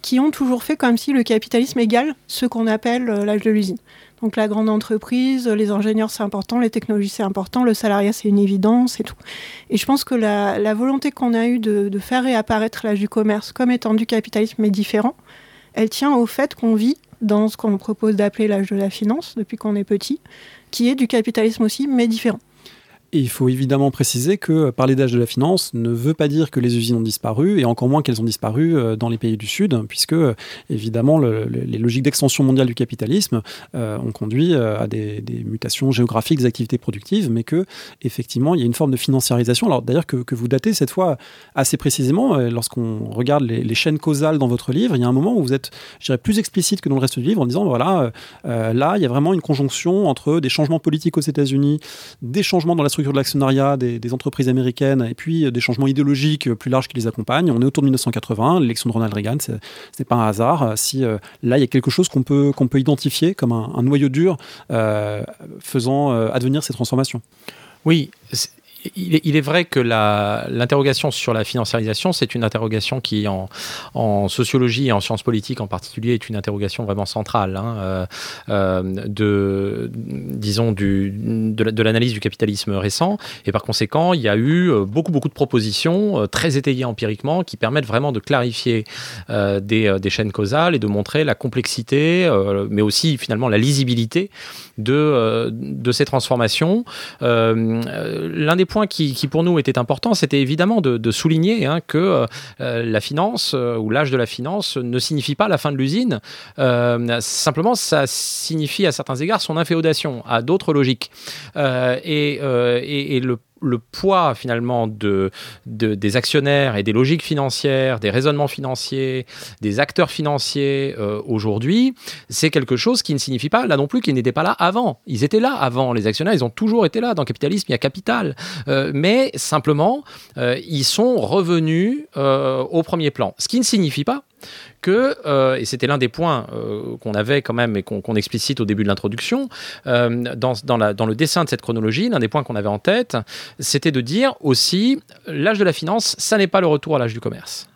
S2: qui ont toujours fait comme si le capitalisme égale ce qu'on appelle euh, l'âge de l'usine. Donc la grande entreprise, les ingénieurs c'est important, les technologies c'est important, le salariat c'est une évidence et tout. Et je pense que la, volonté qu'on a eue de, de faire réapparaître l'âge du commerce comme étant du capitalisme mais différent, elle tient au fait qu'on vit dans ce qu'on propose d'appeler l'âge de la finance depuis qu'on est petit, qui est du capitalisme aussi mais différent.
S4: Il faut évidemment préciser que parler d'âge de la finance ne veut pas dire que les usines ont disparu, et encore moins qu'elles ont disparu euh, dans les pays du Sud, puisque évidemment les logiques d'extension mondiale du capitalisme euh, ont conduit euh, à des, mutations géographiques des activités productives, mais que effectivement il y a une forme de financiarisation. Alors d'ailleurs que, vous datez cette fois assez précisément, lorsqu'on regarde les, chaînes causales dans votre livre, il y a un moment où vous êtes, je dirais, plus explicite que dans le reste du livre en disant voilà, là il y a vraiment une conjonction entre des changements politiques aux États-Unis, des changements dans la structure de l'actionnariat des, entreprises américaines et puis euh, des changements idéologiques euh, plus larges qui les accompagnent. On est autour de 1980, l'élection de Ronald Reagan, ce n'est pas un hasard. Euh, si là, il y a quelque chose qu'on peut, qu'on peut identifier comme un, noyau dur faisant advenir ces transformations.
S3: Oui, il est, vrai que l'interrogation sur la financiarisation, c'est une interrogation qui, en, sociologie et en sciences politiques en particulier, est une interrogation vraiment centrale hein, euh, euh, de, disons, du, de l'analyse du capitalisme récent. Et par conséquent, il y a eu euh, beaucoup, beaucoup de propositions très étayées empiriquement qui permettent vraiment de clarifier des, des, chaînes causales et de montrer la complexité, mais aussi finalement la lisibilité de, de ces transformations. L'un des points qui, pour nous étaient importants, c'était évidemment de, souligner hein, que la finance ou l'âge de la finance ne signifie pas la fin de l'usine. simplement, ça signifie à certains égards son inféodation à d'autres logiques. et, et, et le le poids finalement de, des actionnaires et des logiques financières, des raisonnements financiers, des acteurs financiers euh, aujourd'hui, c'est quelque chose qui ne signifie pas là non plus qu'ils n'étaient pas là avant. Ils étaient là avant, les actionnaires, ils ont toujours été là. Dans le capitalisme, il y a capital. Euh, mais simplement, euh, ils sont revenus au premier plan. Ce qui ne signifie pas euh, et c'était l'un des points euh, qu'on avait quand même et qu'on explicite au début de l'introduction, euh, dans, le dessin de cette chronologie, l'un des points qu'on avait en tête, c'était de dire aussi, l'âge de la finance, ça n'est pas le retour à l'âge du commerce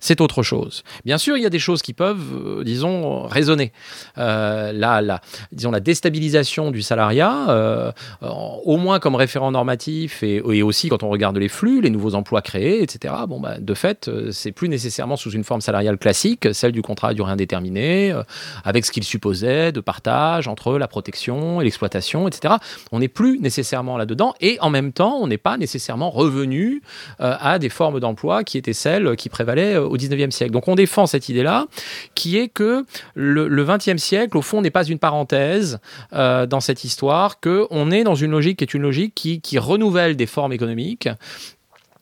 S3: c'est autre chose. Bien sûr, il y a des choses qui peuvent, euh, disons, raisonner. Euh, la, disons, la déstabilisation du salariat, euh, au moins comme référent normatif et, aussi quand on regarde les flux, les nouveaux emplois créés, etc. Bon, bah, de fait, c'est plus nécessairement sous une forme salariale classique, celle du contrat à durée indéterminée, avec ce qu'il supposait de partage entre la protection et l'exploitation, etc. On n'est plus nécessairement là-dedans et en même temps, on n'est pas nécessairement revenu à des formes d'emploi qui étaient celles qui prévalaient au 19e siècle. Donc on défend cette idée-là, qui est que le, 20e siècle, au fond, n'est pas une parenthèse euh, dans cette histoire, qu'on est dans une logique qui est une logique qui, qui renouvelle des formes économiques,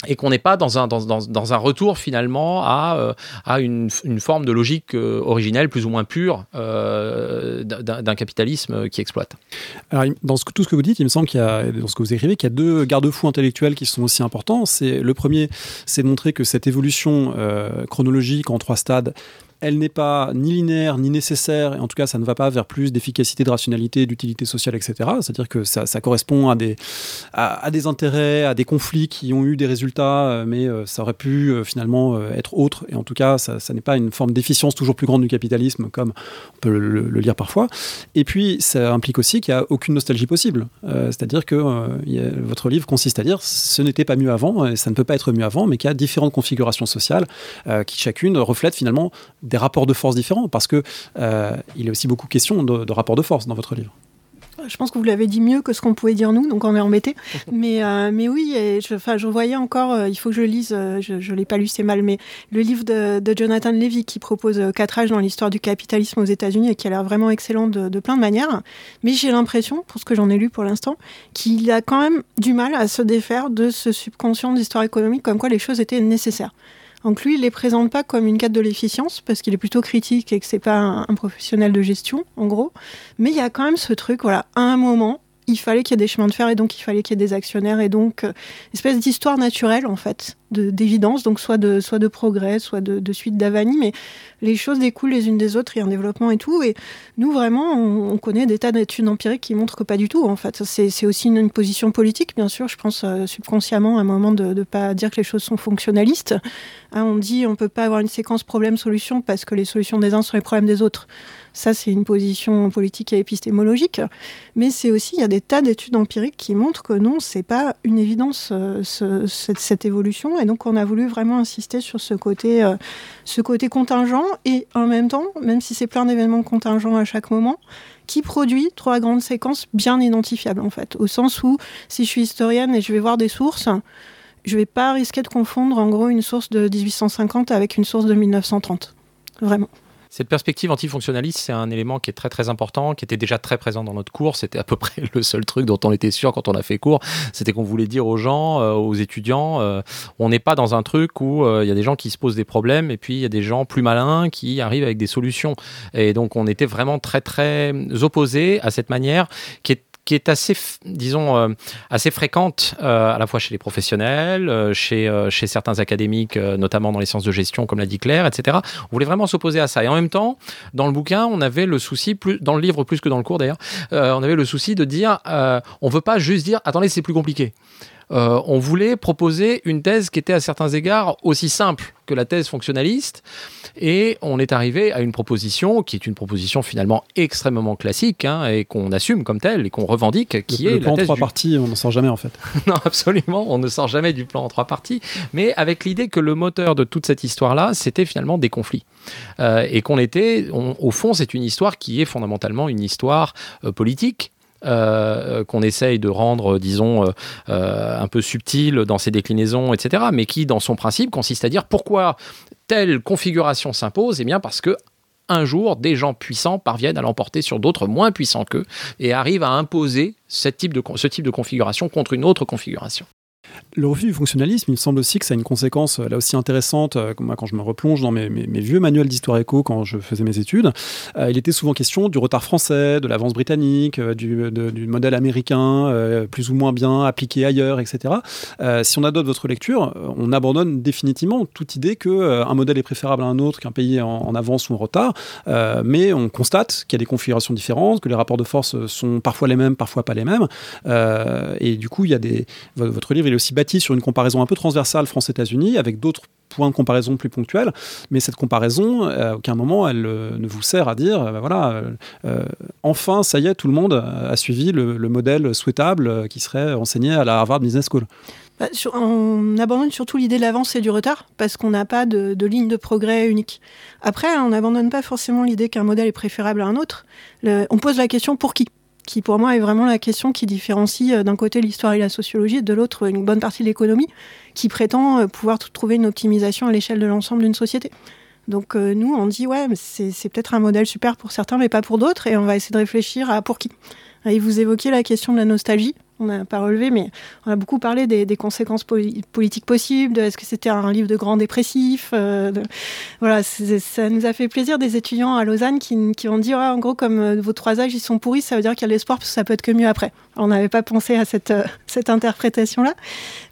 S3: et qu'on n'est pas dans un, dans, dans, un retour finalement à, euh, à une, une, forme de logique euh, originelle plus ou moins pure euh, d'un capitalisme qui exploite.
S4: Alors, dans tout ce que vous dites, il me semble qu'il y a, dans ce que vous écrivez, qu'il y a deux garde-fous intellectuels qui sont aussi importants. C'est le premier, c'est de montrer que cette évolution chronologique en trois stades elle n'est pas ni linéaire ni nécessaire, et en tout cas ça ne va pas vers plus d'efficacité, de rationalité, d'utilité sociale, etc. C'est-à-dire que ça, correspond à des, à, des intérêts, à des conflits qui ont eu des résultats, euh, mais euh, ça aurait pu euh, finalement être autre, et en tout cas ça, n'est pas une forme d'efficience toujours plus grande du capitalisme, comme on peut le, lire parfois. Et puis ça implique aussi qu'il n'y a aucune nostalgie possible, c'est-à-dire que votre livre consiste à dire ce n'était pas mieux avant, et ça ne peut pas être mieux avant, mais qu'il y a différentes configurations sociales qui chacune reflètent finalement des rapports de force différents, parce que euh, il est aussi beaucoup question de, rapports de force dans votre livre.
S2: Je pense que vous l'avez dit mieux que ce qu'on pouvait dire nous, donc on est embêté. mais, euh, mais oui, et je, enfin, je voyais encore, euh, il faut que je lise, je ne l'ai pas lu, c'est mal, mais le livre de, Jonathan Levy qui propose quatre âges dans l'histoire du capitalisme aux États-Unis et qui a l'air vraiment excellent de, de plein de manières. Mais j'ai l'impression, pour ce que j'en ai lu pour l'instant, qu'il a quand même du mal à se défaire de ce subconscient d'histoire économique, comme quoi les choses étaient nécessaires. Donc lui, il les présente pas comme une quête de l'efficience parce qu'il est plutôt critique et que c'est pas un, professionnel de gestion, en gros. Mais il y a quand même ce truc, voilà, à un moment, il fallait qu'il y ait des chemins de fer et donc il fallait qu'il y ait des actionnaires et donc euh, espèce d'histoire naturelle en fait d'évidence, donc soit de, soit de progrès, soit de, suite d'Avani, mais les choses découlent les unes des autres, il y a un développement et tout. Et nous, vraiment, on, connaît des tas d'études empiriques qui montrent que pas du tout, en fait. C'est aussi une, position politique, bien sûr, je pense euh, subconsciemment à un moment de ne pas dire que les choses sont fonctionnalistes. Hein, on dit on peut pas avoir une séquence problème-solution parce que les solutions des uns sont les problèmes des autres. Ça, c'est une position politique et épistémologique. Mais c'est aussi, il y a des tas d'études empiriques qui montrent que non, c'est pas une évidence, euh, cette évolution et donc, on a voulu vraiment insister sur ce côté, euh, ce côté contingent et en même temps, même si c'est plein d'événements contingents à chaque moment, qui produit trois grandes séquences bien identifiables, en fait. Au sens où, si je suis historienne et je vais voir des sources, je vais pas risquer de confondre, en gros, une source de 1850 avec une source de 1930. Vraiment.
S3: Cette perspective antifonctionnaliste, c'est un élément qui est très très important, qui était déjà très présent dans notre cours. C'était à peu près le seul truc dont on était sûr quand on a fait cours. C'était qu'on voulait dire aux gens, euh, aux étudiants, euh, on n'est pas dans un truc où euh, il y a des gens qui se posent des problèmes et puis il y a des gens plus malins qui arrivent avec des solutions. Et donc on était vraiment très très opposés à cette manière qui est qui est assez, disons, euh, assez fréquente euh, à la fois chez les professionnels, euh, chez, chez certains académiques, notamment dans les sciences de gestion, comme l'a dit Claire, etc. On voulait vraiment s'opposer à ça. Et en même temps, dans le bouquin, on avait le souci, plus, dans le livre plus que dans le cours d'ailleurs, on avait le souci de dire, on veut pas juste dire, attendez, c'est plus compliqué. Euh, on voulait proposer une thèse qui était à certains égards aussi simple que la thèse fonctionnaliste. Et on est arrivé à une proposition qui est une proposition finalement extrêmement classique hein, et qu'on assume comme telle et qu'on revendique, qui
S4: est
S3: le
S4: plan en trois parties. On ne sort jamais en fait.
S3: non, absolument, on ne sort jamais du plan en trois parties, mais avec l'idée que le moteur de toute cette histoire-là, c'était finalement des conflits euh, et qu'on était, au fond, c'est une histoire qui est fondamentalement une histoire euh, politique qu'on essaye de rendre, disons, un peu subtil dans ses déclinaisons, etc., mais qui, dans son principe, consiste à dire pourquoi telle configuration s'impose Eh bien, parce que un jour, des gens puissants parviennent à l'emporter sur d'autres moins puissants qu'eux et arrivent à imposer ce type de configuration contre une autre configuration.
S4: Le refus du fonctionnalisme, il me semble aussi que ça a une conséquence euh, là aussi intéressante. Euh, moi, quand je me replonge dans mes, vieux manuels d'histoire éco quand je faisais mes études, euh, il était souvent question du retard français, de l'avance britannique, du, modèle américain, plus ou moins bien appliqué ailleurs, etc. si on adopte votre lecture, on abandonne définitivement toute idée qu'un modèle est préférable à un autre, qu'un pays est en, avance ou en retard. mais on constate qu'il y a des configurations différentes, que les rapports de force sont parfois les mêmes, parfois pas les mêmes. et du coup, il y a des. Votre livre, il aussi bâti sur une comparaison un peu transversale France-États-Unis, avec d'autres points de comparaison plus ponctuels, mais cette comparaison, à aucun moment, elle euh, ne vous sert à dire, euh, voilà, euh, enfin, ça y est, tout le monde a suivi le, modèle souhaitable qui serait enseigné à la Harvard Business School.
S2: Bah, on abandonne surtout l'idée de l'avance et du retard, parce qu'on n'a pas de, ligne de progrès unique. Après, on n'abandonne pas forcément l'idée qu'un modèle est préférable à un autre. on pose la question pour qui? Qui pour moi est vraiment la question qui différencie euh, d'un côté l'histoire et la sociologie et de l'autre une bonne partie de l'économie qui prétend euh, pouvoir trouver une optimisation à l'échelle de l'ensemble d'une société. Donc euh, nous, on dit ouais, c'est peut-être un modèle super pour certains, mais pas pour d'autres, et on va essayer de réfléchir à pour qui. Et vous évoquiez la question de la nostalgie on n'a pas relevé, mais on a beaucoup parlé des, conséquences politiques possibles, est-ce que c'était un livre de grand dépressif. Euh, voilà, ça nous a fait plaisir des étudiants à Lausanne qui, ont dit, en gros, comme euh, vos trois âges, ils sont pourris, ça veut dire qu'il y a l'espoir, parce que ça peut être que mieux après. on n'avait pas pensé à cette, euh, interprétation-là.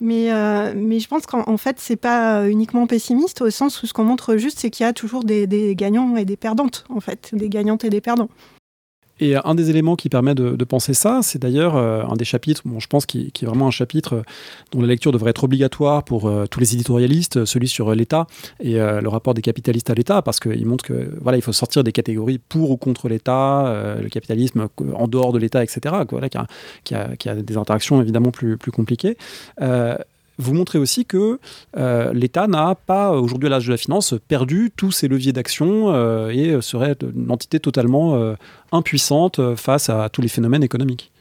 S2: Mais, mais je pense qu'en fait, c'est pas uniquement pessimiste, au sens où ce qu'on montre juste, c'est qu'il y a toujours des, des gagnants et des perdantes, en fait, des gagnantes et des perdants.
S4: Et un des éléments qui permet de, penser ça, c'est d'ailleurs euh, un des chapitres, je pense, qui, qui, est vraiment un chapitre dont la lecture devrait être obligatoire pour euh, tous les éditorialistes, celui sur l'État et euh, le rapport des capitalistes à l'État, parce qu'il montre que voilà, il faut sortir des catégories pour ou contre l'État, le capitalisme en dehors de l'État, etc. Qui, a, qui, a, des interactions évidemment plus compliquées vous montrez aussi que euh, l'État n'a pas, aujourd'hui à l'âge de la finance, perdu tous ses leviers d'action euh, et serait une entité totalement euh, impuissante face à tous les phénomènes économiques.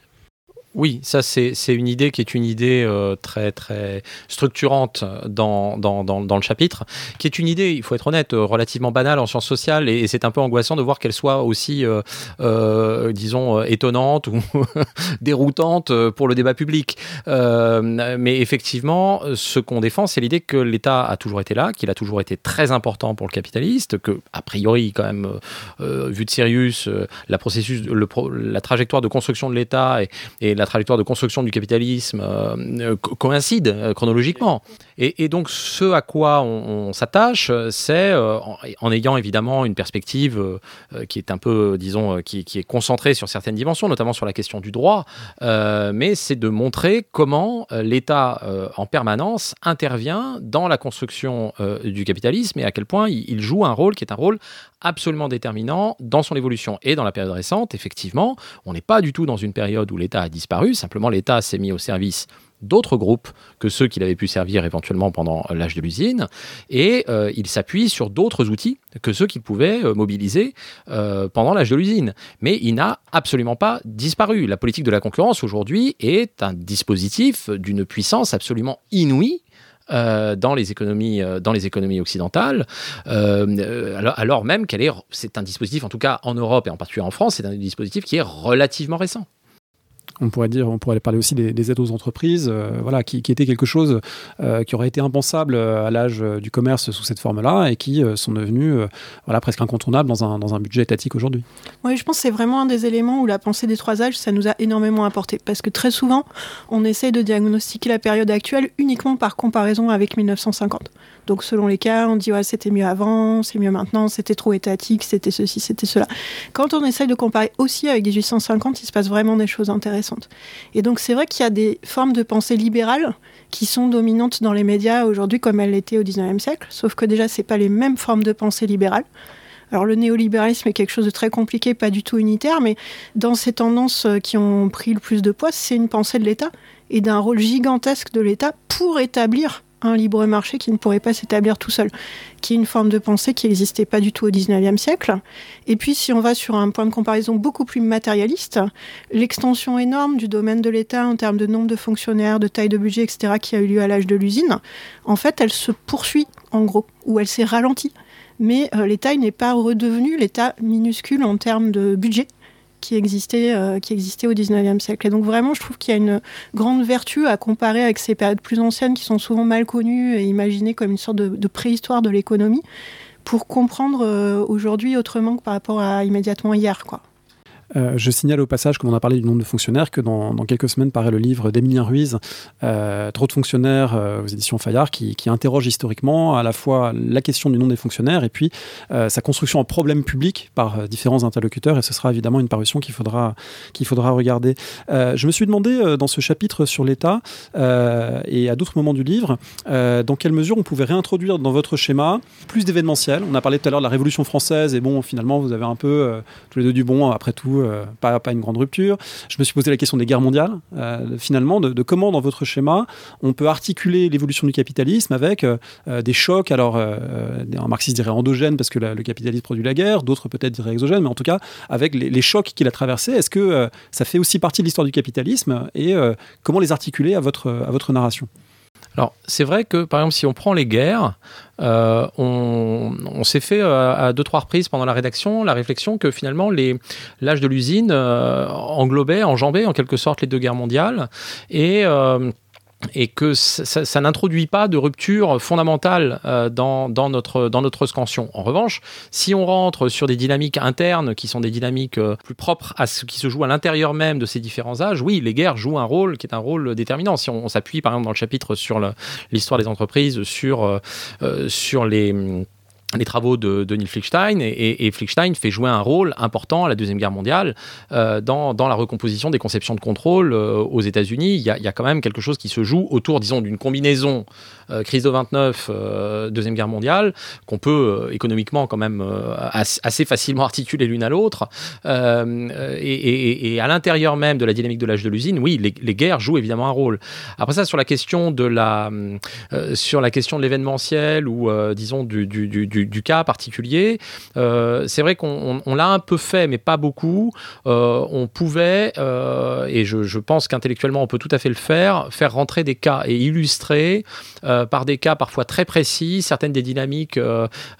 S3: Oui, ça c'est une idée qui est une idée euh, très très structurante dans, le chapitre, qui est une idée, il faut être honnête, euh, relativement banale en sciences sociales et, c'est un peu angoissant de voir qu'elle soit aussi, euh, disons, étonnante ou déroutante pour le débat public. mais effectivement, ce qu'on défend, c'est l'idée que l'État a toujours été là, qu'il a toujours été très important pour le capitaliste, que a priori quand même, vu de Sirius, la trajectoire de construction de l'État et, et la la trajectoire de construction du capitalisme euh, euh, coïncide euh, chronologiquement. Et, donc, ce à quoi on, s'attache, c'est en, ayant évidemment une perspective qui est un peu, disons, qui, est concentrée sur certaines dimensions, notamment sur la question du droit, mais c'est de montrer comment l'État en permanence intervient dans la construction du capitalisme et à quel point il, il joue un rôle qui est un rôle absolument déterminant dans son évolution. Et dans la période récente, effectivement, on n'est pas du tout dans une période où l'État a disparu, simplement l'État s'est mis au service d'autres groupes que ceux qu'il avait pu servir éventuellement pendant l'âge de l'usine, et euh, il s'appuie sur d'autres outils que ceux qu'il pouvait euh, mobiliser euh, pendant l'âge de l'usine. Mais il n'a absolument pas disparu. La politique de la concurrence aujourd'hui est un dispositif d'une puissance absolument inouïe euh, dans, les économies, euh, dans les économies occidentales, euh, alors, alors, même qu'elle est, c'est un dispositif, en tout cas en Europe et en particulier en France, c'est un dispositif qui est relativement récent
S4: on pourrait dire, on pourrait parler aussi des, aides aux entreprises, euh, voilà, qui, était quelque chose euh, qui aurait été impensable euh, à l'âge du commerce sous cette forme-là et qui sont devenus voilà, presque incontournables dans un, dans un budget étatique aujourd'hui.
S2: Oui, je pense que c'est vraiment un des éléments où la pensée des trois âges, ça nous a énormément apporté. Parce que très souvent, on essaie de diagnostiquer la période actuelle uniquement par comparaison avec 1950. Donc selon les cas, on dit ouais, c'était mieux avant, c'est mieux maintenant, c'était trop étatique, c'était ceci, c'était cela. Quand on essaye de comparer aussi avec 1850, il se passe vraiment des choses intéressantes. Et donc c'est vrai qu'il y a des formes de pensée libérale qui sont dominantes dans les médias aujourd'hui comme elles l'étaient au 19e siècle, sauf que déjà c'est pas les mêmes formes de pensée libérale. Alors le néolibéralisme est quelque chose de très compliqué, pas du tout unitaire, mais dans ces tendances euh, qui ont pris le plus de poids, c'est une pensée de l'État et d'un rôle gigantesque de l'État pour établir un libre marché qui ne pourrait pas s'établir tout seul, qui est une forme de pensée qui n'existait pas du tout au 19e siècle. Et puis si on va sur un point de comparaison beaucoup plus matérialiste, l'extension énorme du domaine de l'État en termes de nombre de fonctionnaires, de taille de budget, etc., qui a eu lieu à l'âge de l'usine, en fait, elle se poursuit en gros, ou elle s'est ralentie. Mais euh, l'État n'est pas redevenu l'État minuscule en termes de budget qui existait, euh, qui existait au 19e siècle. Et donc vraiment, je trouve qu'il y a une grande vertu à comparer avec ces périodes plus anciennes qui sont souvent mal connues et imaginées comme une sorte de, préhistoire de l'économie pour comprendre euh, aujourd'hui autrement que par rapport à immédiatement hier. Quoi.
S4: Euh, je signale au passage, comme on a parlé du nombre de fonctionnaires, que dans, quelques semaines paraît le livre d'Emilien Ruiz, euh, Trop de fonctionnaires euh, aux éditions Fayard, qui, interroge historiquement à la fois la question du nombre des fonctionnaires et puis sa construction en problème public par différents interlocuteurs. Et ce sera évidemment une parution qu'il faudra, qu'il faudra regarder. je me suis demandé dans ce chapitre sur l'État et à d'autres moments du livre, dans quelle mesure on pouvait réintroduire dans votre schéma plus d'événementiel. On a parlé tout à l'heure de la Révolution française et bon, finalement, vous avez un peu tous les deux du bon après tout euh, pas, pas, une grande rupture. Je me suis posé la question des guerres mondiales, euh, finalement, de, comment dans votre schéma on peut articuler l'évolution du capitalisme avec euh, des chocs, alors un marxiste dirait endogène parce que le capitalisme produit la guerre, d'autres peut-être diraient exogène, mais en tout cas avec les, chocs qu'il a traversés, est-ce que ça fait aussi partie de l'histoire du capitalisme et comment les articuler à votre, à votre narration?
S3: Alors, c'est vrai que, par exemple, si on prend les guerres, euh, on, s'est fait euh, à deux, trois reprises pendant la rédaction la réflexion que finalement, l'âge de l'usine euh, englobait, enjambait en quelque sorte les deux guerres mondiales. Et et que ça, n'introduit pas de rupture fondamentale euh, dans, notre, dans notre scansion. En revanche, si on rentre sur des dynamiques internes qui sont des dynamiques euh, plus propres à ce qui se joue à l'intérieur même de ces différents âges, oui, les guerres jouent un rôle qui est un rôle déterminant. Si on, s'appuie par exemple dans le chapitre sur l'histoire des entreprises, sur, euh, sur les les travaux de, Neil Flickstein et, et, Flickstein fait jouer un rôle important à la Deuxième Guerre mondiale euh, dans, dans, la recomposition des conceptions de contrôle euh, aux États-Unis. Il, il, y a quand même quelque chose qui se joue autour, disons, d'une combinaison euh, crise de 29, Deuxième Guerre mondiale, qu'on peut économiquement quand même assez facilement articuler l'une à l'autre. Et, à l'intérieur même de la dynamique de l'âge de l'usine, oui, les, guerres jouent évidemment un rôle. Après ça, sur la question de la, sur la question de l'événementiel ou disons du, du du, cas particulier. Euh, c'est vrai qu'on l'a un peu fait, mais pas beaucoup. Euh, on pouvait, euh, et je, pense qu'intellectuellement on peut tout à fait le faire, faire rentrer des cas et illustrer par des cas parfois très précis certaines des dynamiques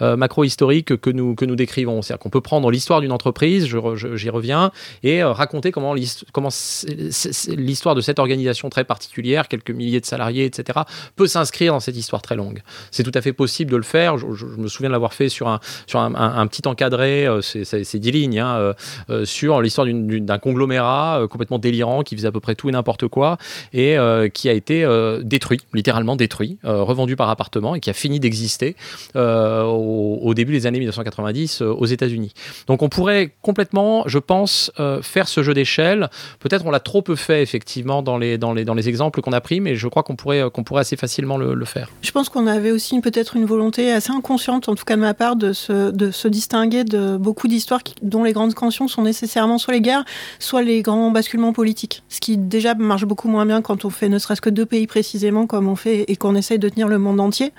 S3: macro-historiques que nous, que nous décrivons. C'est-à-dire qu'on peut prendre l'histoire d'une entreprise, j'y reviens, et raconter comment l'histoire de cette organisation très particulière, quelques milliers de salariés, etc., peut s'inscrire dans cette histoire très longue. C'est tout à fait possible de le faire. Je, je me souviens l'avoir fait sur un, sur un, petit encadré, euh, c'est 10 lignes, hein, euh, euh, sur l'histoire d'un conglomérat complètement délirant qui faisait à peu près tout et n'importe quoi et qui a été détruit, littéralement détruit, revendu par appartement et qui a fini d'exister au, début des années 1990 aux États-Unis. Donc on pourrait complètement, je pense, faire ce jeu d'échelle. Peut-être on l'a trop peu fait effectivement dans les, dans les, dans les exemples qu'on a pris, mais je crois qu'on pourrait, qu'on pourrait assez facilement le, faire.
S2: Je pense qu'on avait aussi peut-être une volonté assez inconsciente, en tout cas de ma part, de se, de se distinguer de beaucoup d'histoires dont les grandes tensions sont nécessairement soit les guerres, soit les grands basculements politiques. Ce qui déjà marche beaucoup moins bien quand on fait ne serait-ce que deux pays précisément comme on fait et qu'on essaye de tenir le monde entier.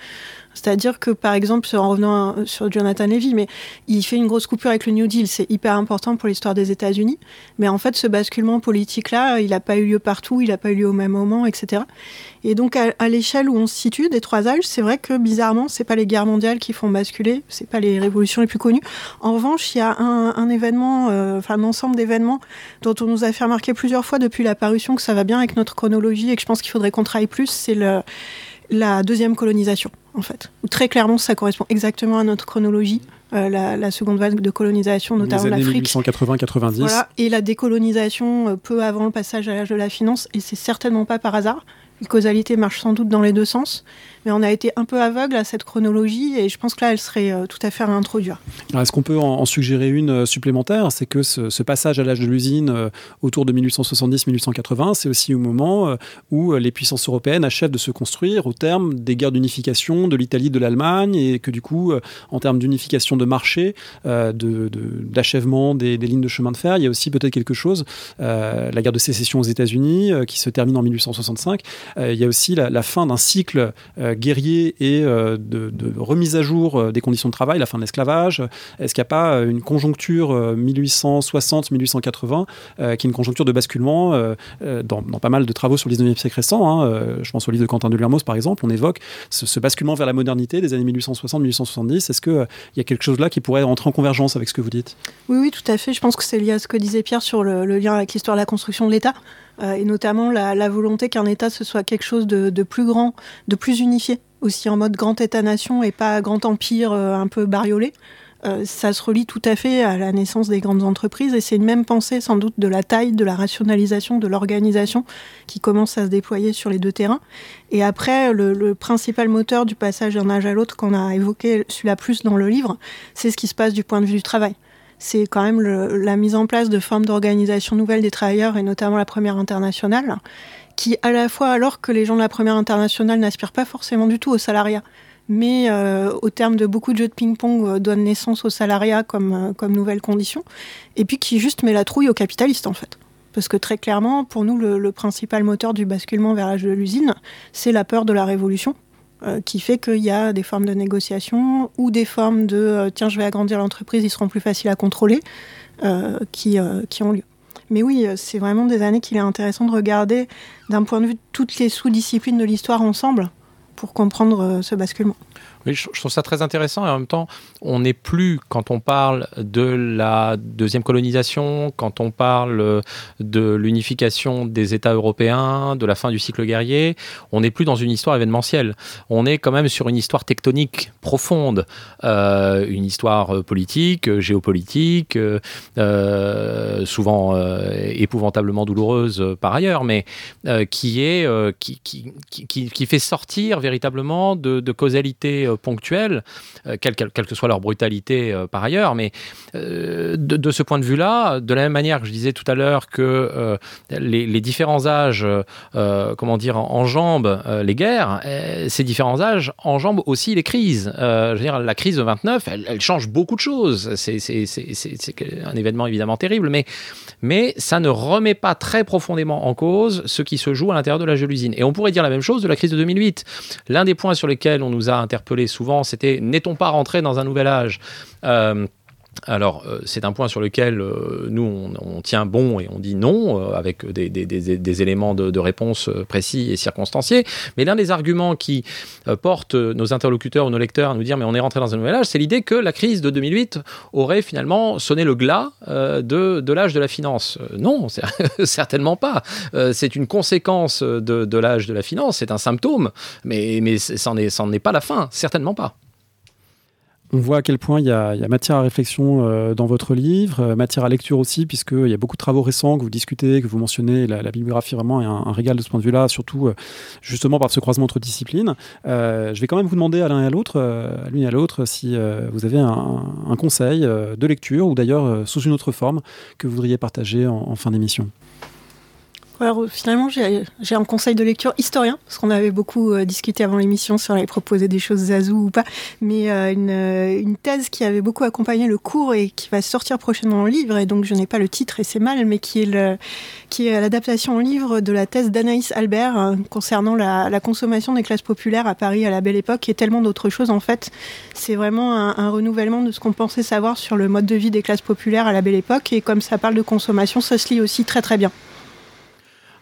S2: C'est-à-dire que, par exemple, en revenant sur Jonathan Levy, mais il fait une grosse coupure avec le New Deal. C'est hyper important pour l'histoire des États-Unis. Mais en fait, ce basculement politique-là, il n'a pas eu lieu partout, il n'a pas eu lieu au même moment, etc. Et donc, à, l'échelle où on se situe des trois âges, c'est vrai que bizarrement, c'est pas les guerres mondiales qui font basculer, c'est pas les révolutions les plus connues. En revanche, il y a un, événement, euh, un ensemble d'événements dont on nous a fait remarquer plusieurs fois depuis la parution que ça va bien avec notre chronologie et que je pense qu'il faudrait qu'on travaille plus. C'est la deuxième colonisation, en fait. Très clairement, ça correspond exactement à notre chronologie, euh, la, seconde vague de colonisation, notamment l'Afrique.
S4: 1880-90. Voilà,
S2: et la décolonisation euh, peu avant le passage à l'âge de la finance, et c'est certainement pas par hasard. La causalité marche sans doute dans les deux sens mais on a été un peu aveugle à cette chronologie et je pense que là, elle serait euh, tout à fait à réintroduire.
S4: Est-ce qu'on peut en, suggérer une euh, supplémentaire? C'est que ce, passage à l'âge de l'usine euh, autour de 1870-1880, c'est aussi au moment où les puissances européennes achèvent de se construire au terme des guerres d'unification de l'Italie, de l'Allemagne, et que du coup, en termes d'unification de marché, d'achèvement des, lignes de chemin de fer, il y a aussi peut-être quelque chose, la guerre de sécession aux États-Unis qui se termine en 1865, il y a aussi la, la fin d'un cycle guerrier et de, remise à jour des conditions de travail, la fin de l'esclavage Est-ce qu'il n'y a pas une conjoncture 1860-1880 qui est une conjoncture de basculement dans, pas mal de travaux sur le 19e siècle récent hein, Je pense au livre de Quentin de Lermos, par exemple, on évoque ce, basculement vers la modernité des années 1860-1870. Est-ce qu'il il y a quelque chose là qui pourrait rentrer en convergence avec ce que vous dites?
S2: Oui, oui, tout à fait. Je pense que c'est lié à ce que disait Pierre sur le, lien avec l'histoire de la construction de l'État. Euh, et notamment la, volonté qu'un État ce soit quelque chose de, plus grand, de plus unifié, aussi en mode grand État-nation et pas grand empire euh, un peu bariolé. Euh, ça se relie tout à fait à la naissance des grandes entreprises et c'est une même pensée sans doute de la taille, de la rationalisation, de l'organisation qui commence à se déployer sur les deux terrains. Et après, le, principal moteur du passage d'un âge à l'autre qu'on a évoqué celui-là plus dans le livre, c'est ce qui se passe du point de vue du travail. C'est quand même la mise en place de formes d'organisation nouvelles des travailleurs et notamment la première internationale qui à la fois alors que les gens de la première internationale n'aspirent pas forcément du tout au salariat, mais euh, au terme de beaucoup de jeux de ping-pong euh, donne naissance au salariat comme, euh, nouvelle condition, et puis qui juste met la trouille aux capitalistes en fait. Parce que très clairement, pour nous, le, principal moteur du basculement vers l'âge de l'usine, c'est la peur de la révolution, qui fait qu'il y a des formes de négociation ou des formes de tiens, je vais agrandir l'entreprise, ils seront plus faciles à contrôler, qui, qui ont lieu. Mais oui, c'est vraiment des années qu'il est intéressant de regarder d'un point de vue toutes les sous-disciplines de l'histoire ensemble pour comprendre euh, ce basculement.
S3: Je trouve ça très intéressant et en même temps, on n'est plus, quand on parle de la deuxième colonisation, quand on parle de l'unification des États européens, de la fin du cycle guerrier, on n'est plus dans une histoire événementielle. On est quand même sur une histoire tectonique profonde, euh, une histoire politique, géopolitique, euh, souvent euh, épouvantablement douloureuse par ailleurs, mais qui, est, qui, qui, qui, qui, fait sortir véritablement de, de causalité ponctuelles, euh, quelle, que soit leur brutalité euh, par ailleurs. Mais euh, de, ce point de vue-là, de la même manière que je disais tout à l'heure que les, différents âges, comment dire, enjambent les guerres, ces différents âges enjambent aussi les crises. je veux dire, la crise de 29, elle, change beaucoup de choses. C'est un événement évidemment terrible, mais, ça ne remet pas très profondément en cause ce qui se joue à l'intérieur de la l'usine. Et on pourrait dire la même chose de la crise de 2008. L'un des points sur lesquels on nous a interpellés souvent, c'était n'est-on pas rentré dans un nouvel âge? Euh, alors, euh, c'est un point sur lequel euh, nous, on, tient bon et on dit non, euh, avec des, éléments de, réponse précis et circonstanciés. Mais l'un des arguments qui porte nos interlocuteurs ou nos lecteurs à nous dire mais on est rentré dans un nouvel âge, c'est l'idée que la crise de 2008 aurait finalement sonné le glas de, l'âge de la finance. non, certainement pas. c'est une conséquence de, l'âge de la finance, c'est un symptôme, mais, mais ça n'en est pas la fin, certainement pas
S4: on voit à quel point il y a, matière à réflexion euh, dans votre livre, euh, matière à lecture aussi, puisqu'il y a beaucoup de travaux récents que vous discutez, que vous mentionnez. La, bibliographie vraiment est un, régal de ce point de vue-là, surtout euh, justement par ce croisement entre disciplines. je vais quand même vous demander à l'un et à l'autre, l'une et à l'autre, si vous avez un, conseil de lecture ou d'ailleurs sous une autre forme que vous voudriez partager en fin d'émission.
S2: Alors, finalement, j'ai un conseil de lecture historien, parce qu'on avait beaucoup euh, discuté avant l'émission si on avait proposé des choses zazou ou pas, mais euh, une, euh, une, thèse qui avait beaucoup accompagné le cours et qui va sortir prochainement en livre, et donc je n'ai pas le titre et c'est mal, mais qui est l'adaptation en livre de la thèse d'Anaïs Albert concernant la, la, consommation des classes populaires à Paris à la belle époque et tellement d'autres choses en fait. C'est vraiment un, un, renouvellement de ce qu'on pensait savoir sur le mode de vie des classes populaires à la belle époque, et comme ça parle de consommation, ça se lit aussi très très bien.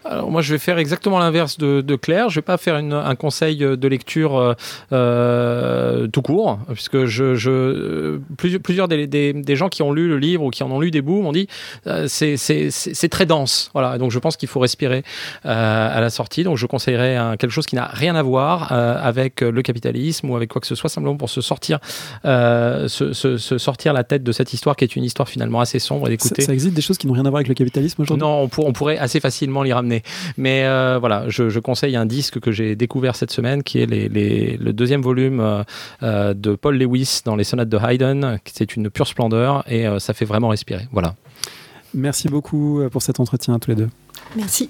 S3: Alors moi, je vais faire exactement l'inverse de, Claire. Je vais pas faire un conseil de lecture euh, euh, tout court, puisque je, je plusieurs, des, des, gens qui ont lu le livre ou qui en ont lu des bouts m'ont dit euh, c'est très dense. Voilà. Donc je pense qu'il faut respirer à la sortie. Donc je conseillerais quelque chose qui n'a rien à voir avec le capitalisme ou avec quoi que ce soit, simplement pour se sortir, se, sortir la tête de cette histoire qui est une histoire finalement assez sombre. Et
S4: ça, ça, existe des choses qui n'ont rien à voir avec le capitalisme aujourd'hui?
S3: Non, on, on pourrait assez facilement l'y ramener. Mais euh, voilà, je, conseille un disque que j'ai découvert cette semaine, qui est le deuxième volume euh, euh, de Paul Lewis dans les sonates de Haydn. C'est une pure splendeur et ça fait vraiment respirer. Voilà.
S4: Merci beaucoup pour cet entretien à tous les deux.
S2: Merci.